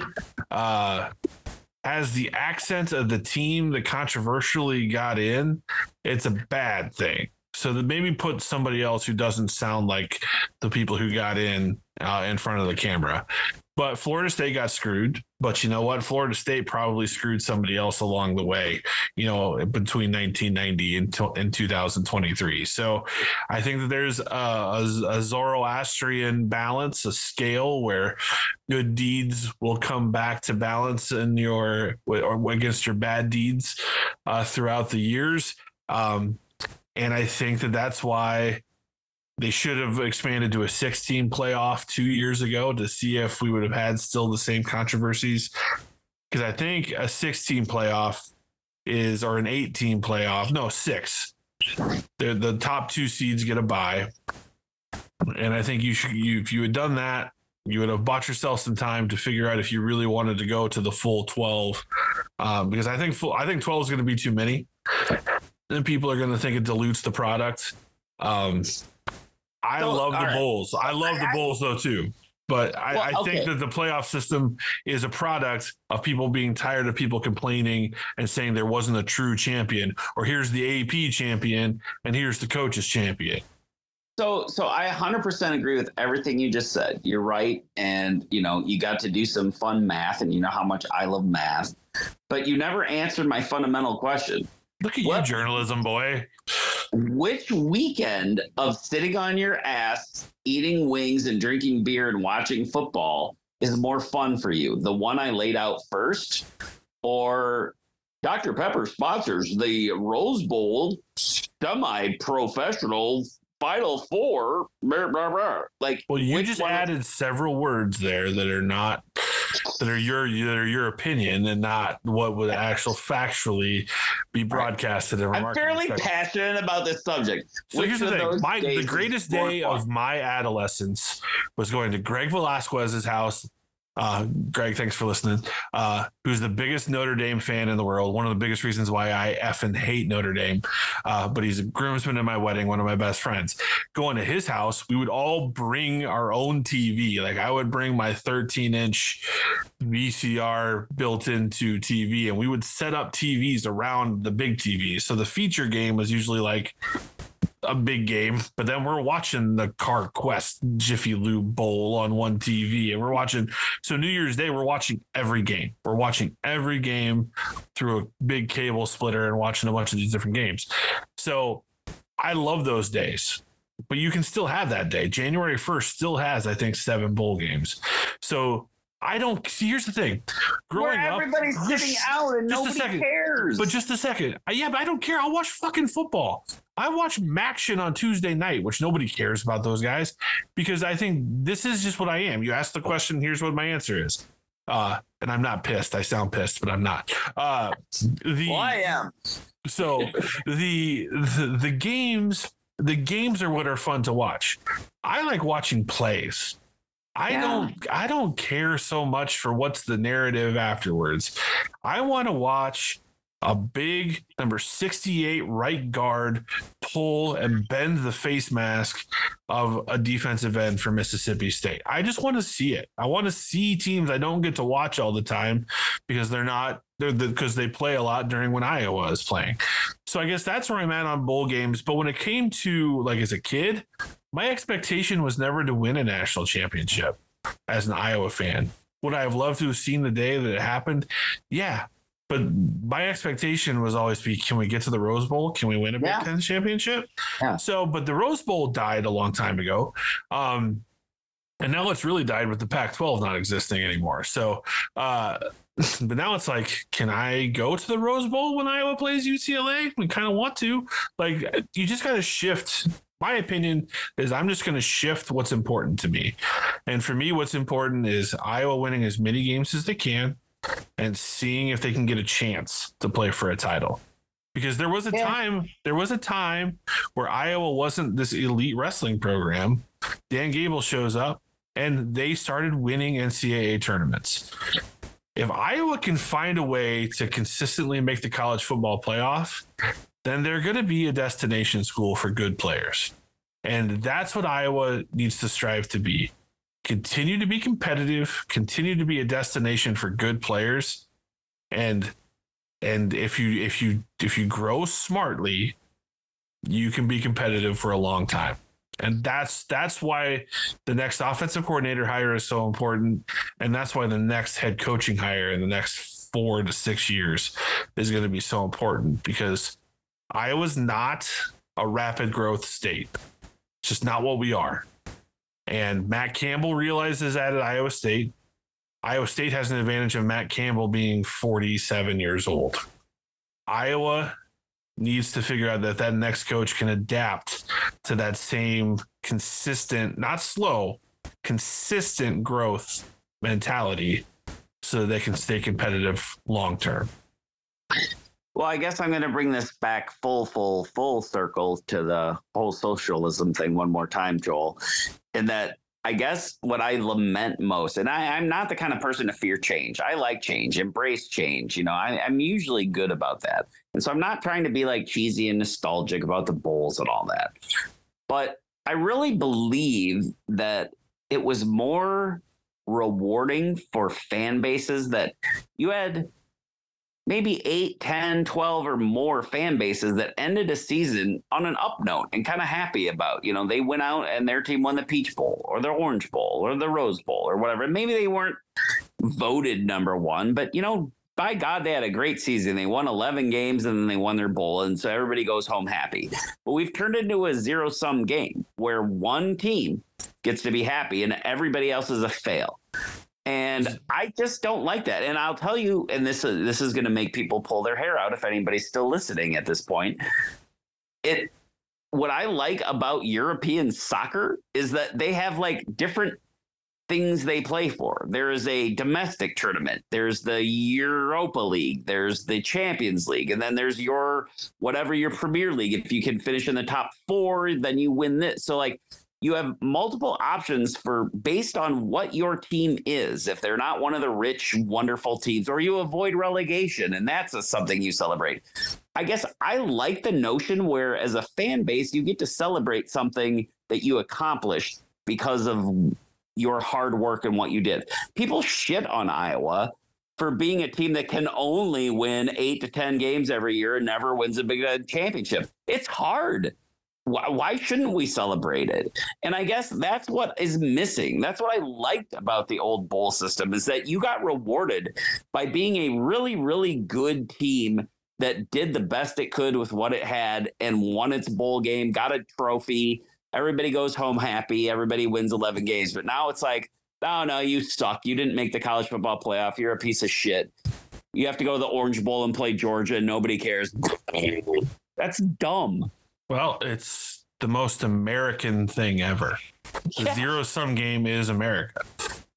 [SPEAKER 2] uh, has the accent of the team that controversially got in, it's a bad thing. So that maybe put somebody else who doesn't sound like the people who got in uh, in front of the camera. But Florida State got screwed. But you know what? Florida State probably screwed somebody else along the way, you know, between 1990 and, to, and 2023. So I think that there's a, a Zoroastrian balance, a scale where good deeds will come back to balance in your or against your bad deeds uh, throughout the years. Um, and I think that that's why they should have expanded to a 16 playoff two years ago to see if we would have had still the same controversies. Because I think a 16 playoff is, or an 18 playoff, no, six. They're, the top two seeds get a bye. And I think you should, you, if you had done that, you would have bought yourself some time to figure out if you really wanted to go to the full 12. Um, because I think full, I think 12 is going to be too many. Then people are going to think it dilutes the product. Um, I
[SPEAKER 1] So,
[SPEAKER 2] love the
[SPEAKER 1] right.
[SPEAKER 2] Bulls. I love the
[SPEAKER 1] I-
[SPEAKER 2] Bulls though too. But I,
[SPEAKER 1] Well,
[SPEAKER 2] I think
[SPEAKER 1] okay.
[SPEAKER 2] that the playoff system is a product of people being tired of people complaining and saying there wasn't a true champion, or here's the AP champion and here's the coaches champion.
[SPEAKER 1] So, so I 100% agree with everything you just said. You're right, and you know you got to do some fun math, and you know how much I love math, but you never answered my fundamental question:
[SPEAKER 2] Look at
[SPEAKER 1] What?
[SPEAKER 2] you, journalism boy.
[SPEAKER 1] Which weekend of sitting on your ass, eating wings and drinking beer and watching football is more fun for you? The one I laid out first, or Dr. Pepper sponsors the Rose Bowl semi-professional Final Four? Blah, blah, blah. Like,
[SPEAKER 2] Well, you just added several words there that are not that are your that are your opinion and not what would actual factually be broadcasted in a
[SPEAKER 1] I'm fairly passionate about this subject.
[SPEAKER 2] So
[SPEAKER 1] Which
[SPEAKER 2] here's the thing: my the greatest day
[SPEAKER 1] fun?
[SPEAKER 2] of my adolescence was going to Greg Velasquez's house. Uh, Greg, thanks for listening. Uh, who's the biggest Notre Dame fan in the world? One of the biggest reasons why I effing hate Notre Dame. Uh, but he's a groomsman at my wedding, one of my best friends. Going to his house, we would all bring our own TV. Like I would bring my 13 inch VCR built into TV, and we would set up TVs around the big TV. So the feature game was usually like a big game, but then we're watching the Car Quest Jiffy Lube Bowl on one TV, and we're watching. So New Year's Day, we're watching every game. We're watching every game through a big cable splitter and watching a bunch of these different games. So I love those days. But you can still have that day. January 1st still has, I think, seven bowl games. So I don't see. Here's the thing growing
[SPEAKER 1] Where
[SPEAKER 2] up,
[SPEAKER 1] everybody's
[SPEAKER 2] just-
[SPEAKER 1] sitting out and
[SPEAKER 2] just a
[SPEAKER 1] nobody
[SPEAKER 2] second.
[SPEAKER 1] cares.
[SPEAKER 2] but just a second. Uh, Yeah, but I don't care. I'll watch fucking football. I watch MACtion on Tuesday night, which nobody cares about those guys because I think this is just what I am. You ask the question, here's what my answer is. Uh, and I'm not pissed. I sound pissed, but I'm not. Uh, the
[SPEAKER 1] well, I am.
[SPEAKER 2] so the, the the games the games are what are fun to watch. I like watching plays. I
[SPEAKER 1] Yeah.
[SPEAKER 2] don't I don't care so much for what's the narrative afterwards. I want to watch a big number 68 right guard pull and bend the face mask of a defensive end for Mississippi State. I just want to see it. I want to see teams I don't get to watch all the time because they're not they're because they play a lot during when Iowa is playing. So I guess that's where I'm at on bowl games. But when it came to like as a kid, my expectation was never to win a national championship as an Iowa fan. Would I have loved to have seen the day that it happened? Yeah. But my expectation was always be can we get to the Rose Bowl? Can we win a
[SPEAKER 1] Yeah.
[SPEAKER 2] Big Ten championship?
[SPEAKER 1] Yeah.
[SPEAKER 2] So, but the Rose Bowl died a long time ago. Um, and now it's really died with the Pac 12 not existing anymore. So, uh, but now it's like, can I go to the Rose Bowl when Iowa plays UCLA? We kind of want to. Like, you just got to shift. My opinion is I'm just going to shift what's important to me. And for me, what's important is Iowa winning as many games as they can and seeing if they can get a chance to play for a title. Because there was a yeah. time, there was a time where Iowa wasn't this elite wrestling program. Dan Gable shows up and they started winning NCAA tournaments if Iowa can find a way to consistently make the college football playoff, then they're going to be a destination school for good players. And that's what Iowa needs to strive to be. Continue to be competitive, continue to be a destination for good players. And and if you if you if you grow smartly, you can be competitive for a long time. And that's that's why the next offensive coordinator hire is so important. And that's why the next head coaching hire in the next four to six years is going to be so important because Iowa's not a rapid growth state. It's just not what we are. And Matt Campbell realizes that at Iowa State. Iowa State has an advantage of Matt Campbell being 47 years old. Iowa needs to figure out that that next coach can adapt to that same consistent, not slow, consistent growth mentality so that they can stay competitive long term.
[SPEAKER 1] Well, I guess I'm going to bring this back full, full, full circle to the whole socialism thing one more time, Joel. In that I guess what I lament most, and I, am not the kind of person to fear change. I like change, embrace change. You know, I, I'm usually good about that. And so I'm not trying to be like cheesy and nostalgic about the bowls and all that. But I really believe that it was more rewarding for fan bases that you had maybe 8, 10, 12 or more fan bases that ended a season on an up note and kind of happy about. You know, they went out and their team won the Peach Bowl or the Orange Bowl or the Rose Bowl or whatever. Maybe they weren't voted number one, but you know, by God, they had a great season. They won 11 games and then they won their bowl. And so everybody goes home happy. But we've turned into a zero sum game where one team gets to be happy and everybody else is a fail. And I just don't like that. And I'll tell you, and this is this is going to make people pull their hair out if anybody's still listening at this point. It what I like about European soccer is that they have like different things they play for. There is a domestic tournament, there's the Europa League, there's the Champions League, and then there's your whatever your Premier League. If you can finish in the top 4, then you win this. So like you have multiple options for based on what your team is. If they're not one of the rich, wonderful teams, or you avoid relegation, and that's a, something you celebrate. I guess I like the notion where, as a fan base, you get to celebrate something that you accomplished because of your hard work and what you did. People shit on Iowa for being a team that can only win eight to 10 games every year and never wins a big uh, championship. It's hard why, why shouldn't we celebrate it? And I guess that's what is missing. That's what I liked about the old bowl system is that you got rewarded by being a really, really good team that did the best it could with what it had and won its bowl game, got a trophy. Everybody goes home happy. Everybody wins 11 games. But now it's like, oh, no, you suck. You didn't make the college football playoff. You're a piece of shit. You have to go to the Orange Bowl and play Georgia. And nobody cares. That's dumb.
[SPEAKER 2] Well, it's the most American thing ever. The yeah. zero sum game is America.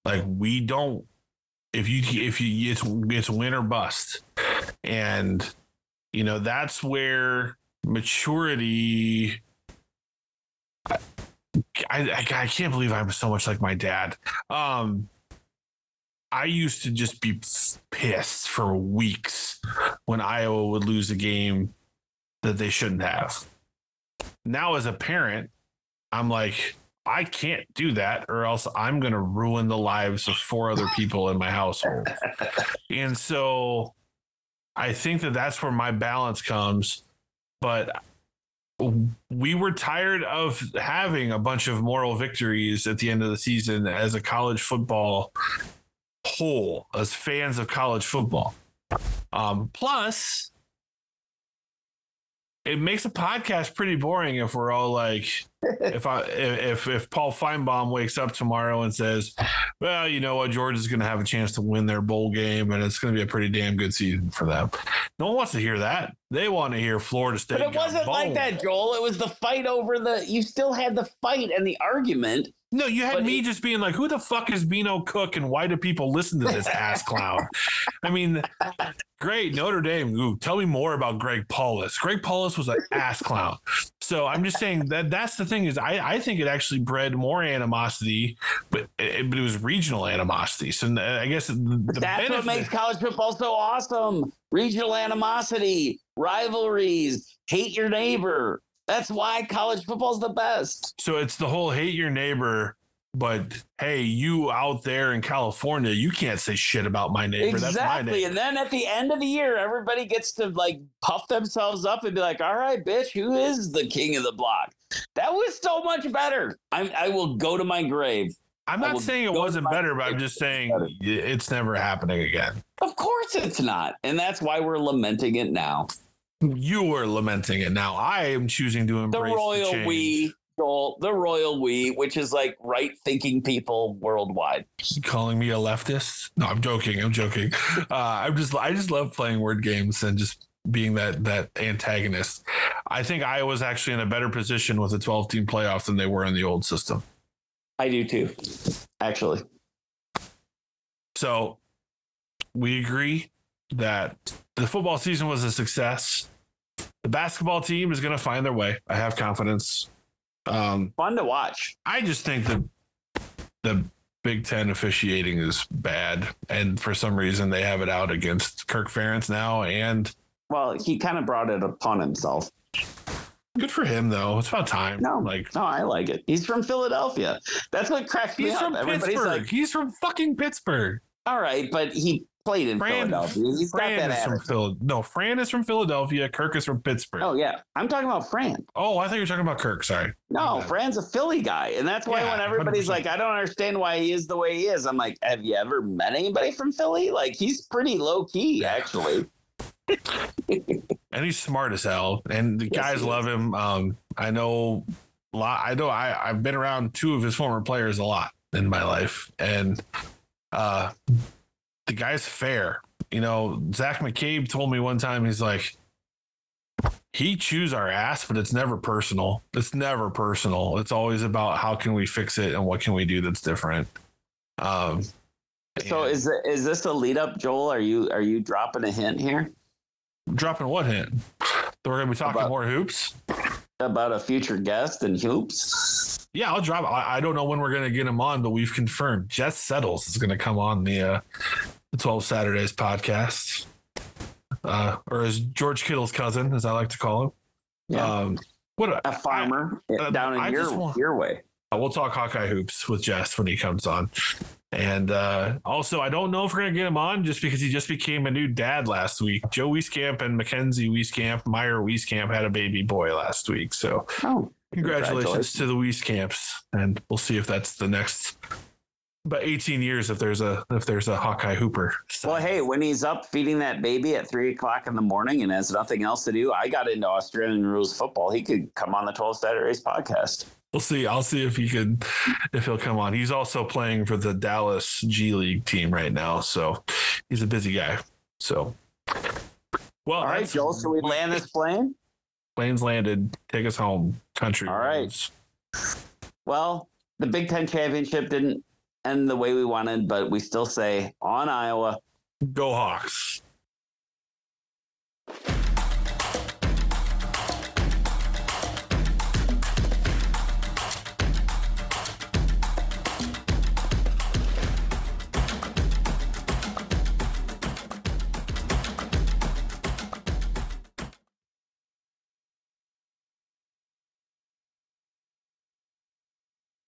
[SPEAKER 2] Like we don't if you if you it's it's win or bust. And you know, that's where maturity I, I, I can't believe I'm so much like my dad. Um I used to just be pissed for weeks when Iowa would lose a game that they shouldn't have now as a parent, I'm like, I can't do that, or else I'm going to ruin the lives of four other people in my household. and so I think that that's where my balance comes. But we were tired of having a bunch of moral victories at the end of the season as a college football whole, as fans of college football. Um, plus, it makes a podcast pretty boring if we're all like, if I if if Paul Finebaum wakes up tomorrow and says, "Well, you know what, Georgia's going to have a chance to win their bowl game, and it's going to be a pretty damn good season for them," no one wants to hear that. They want to hear Florida State.
[SPEAKER 1] But it wasn't like that, Joel. It was the fight over the. You still had the fight and the argument.
[SPEAKER 2] No, you had
[SPEAKER 1] But
[SPEAKER 2] me
[SPEAKER 1] it-
[SPEAKER 2] just being like, "Who the fuck is Beano Cook, and why do people listen to this ass clown?" I mean, great Notre Dame. Ooh, tell me more about Greg Paulus. Greg Paulus was an ass clown. So I'm just saying that that's the thing is I I think it actually bred more animosity, but it, but it was regional animosity. So eh, I guess the
[SPEAKER 1] That's
[SPEAKER 2] benefit,
[SPEAKER 1] what makes college football so awesome. Regional animosity, rivalries, hate your neighbor. That's why college football's the best.
[SPEAKER 2] so it's the whole hate your neighbor. But hey, you out there in California, you can't say shit about my neighbor. That's my
[SPEAKER 1] exactly.
[SPEAKER 2] neighbor.
[SPEAKER 1] And then at the end of the year, everybody gets to like puff themselves up and be like, all right, bitch, who is the king of the block? That was so much better. I'm, I will go to my grave.
[SPEAKER 2] I'm not saying it wasn't better, but I'm just saying
[SPEAKER 1] better.
[SPEAKER 2] it's never happening again.
[SPEAKER 1] Of course it's not. And that's why we're lamenting it now.
[SPEAKER 2] You are lamenting it now. I am choosing to embrace The
[SPEAKER 1] royal
[SPEAKER 2] change.
[SPEAKER 1] we, Joel, the royal we, which is like right thinking people worldwide.
[SPEAKER 2] calling me a leftist. No, I'm joking. I'm joking. Uh, I'm just I just love playing word games and just being that that antagonist. I think Iowa's actually in a better position with a 12 team playoff than they were in the old system.
[SPEAKER 1] I do too, actually.
[SPEAKER 2] So we agree that the football season was a success. The basketball team is going to find their way. I have confidence. Um,
[SPEAKER 1] Fun to watch.
[SPEAKER 2] I just think that the Big Ten officiating is bad, and for some reason they have it out against Kirk Ferentz now. And
[SPEAKER 1] Well, he kind of brought it upon himself.
[SPEAKER 2] good for him, though. It's about time.
[SPEAKER 1] No,
[SPEAKER 2] like
[SPEAKER 1] no, I like it. He's from Philadelphia. That's what cracks me up.
[SPEAKER 2] he's from
[SPEAKER 1] Everybody's
[SPEAKER 2] Pittsburgh.
[SPEAKER 1] like,
[SPEAKER 2] he's from fucking Pittsburgh.
[SPEAKER 1] all right, but he played in
[SPEAKER 2] Fran,
[SPEAKER 1] Philadelphia. He's
[SPEAKER 2] Fran
[SPEAKER 1] got that
[SPEAKER 2] is from. Phil. No, Fran is from Philadelphia. Kirk is from Pittsburgh.
[SPEAKER 1] Oh yeah, I'm talking about Fran.
[SPEAKER 2] Oh, I thought you were talking about Kirk. Sorry.
[SPEAKER 1] No. Fran's a Philly guy, and that's why
[SPEAKER 2] Yeah,
[SPEAKER 1] when everybody's
[SPEAKER 2] 100%.
[SPEAKER 1] like, I don't understand why he is the way he is. I'm like, have you ever met anybody from Philly? Like, he's pretty low key, actually.
[SPEAKER 2] And he's smart as hell, and the
[SPEAKER 1] Yes,
[SPEAKER 2] guys love him. Um, I know, a lot. I know. I I've been around two of his former players a lot in my life, and uh, the guy's fair. You know, Zach McCabe told me one time he's like. He chews our ass, but it's never personal. It's never personal. It's always about how can we fix it and what can we do that's different. Um,
[SPEAKER 1] So
[SPEAKER 2] and-
[SPEAKER 1] is this a lead up, Joel? Are you are you dropping a hint here
[SPEAKER 2] dropping what hint? That we're gonna be talking
[SPEAKER 1] About-
[SPEAKER 2] more hoops.
[SPEAKER 1] about a future guest and hoops?
[SPEAKER 2] Yeah, I'll drop. I, I don't know when we're gonna get him on, but we've confirmed Jess Settles is gonna come on the uh, the Twelve Saturdays podcast, uh, or as George Kittle's cousin, as I like to call him.
[SPEAKER 1] Yeah,
[SPEAKER 2] Um, what a,
[SPEAKER 1] a farmer
[SPEAKER 2] uh,
[SPEAKER 1] down in
[SPEAKER 2] I
[SPEAKER 1] your
[SPEAKER 2] want-
[SPEAKER 1] your way.
[SPEAKER 2] we'll talk Hawkeye hoops with Jess when he comes on. And uh, also, I don't know if we're gonna get him on just because he just became a new dad last week. Joe Wieskamp and Mackenzie Wieskamp, Meyer Wieskamp had a baby boy last week. So
[SPEAKER 1] Oh,
[SPEAKER 2] Congratulations,
[SPEAKER 1] Congratulations.
[SPEAKER 2] to the Wieskamps, and we'll see if that's the next about 18 years if there's a if there's a Hawkeye Hooper.
[SPEAKER 1] well, hey, when he's up feeding that baby at three o'clock in the morning and has nothing else to do, I got into Australian rules football. He could come on the Twelve Saturdays podcast.
[SPEAKER 2] We'll see. I'll see if he could if he'll come on. He's also playing for the Dallas G League team right now, so he's a busy guy. So, well,
[SPEAKER 1] All right, Joel, should we land this plane?
[SPEAKER 2] Planes landed. Take us home, country.
[SPEAKER 1] All right. Well, the Big Ten championship didn't end the way we wanted, but we still say on Iowa.
[SPEAKER 2] Go Hawks.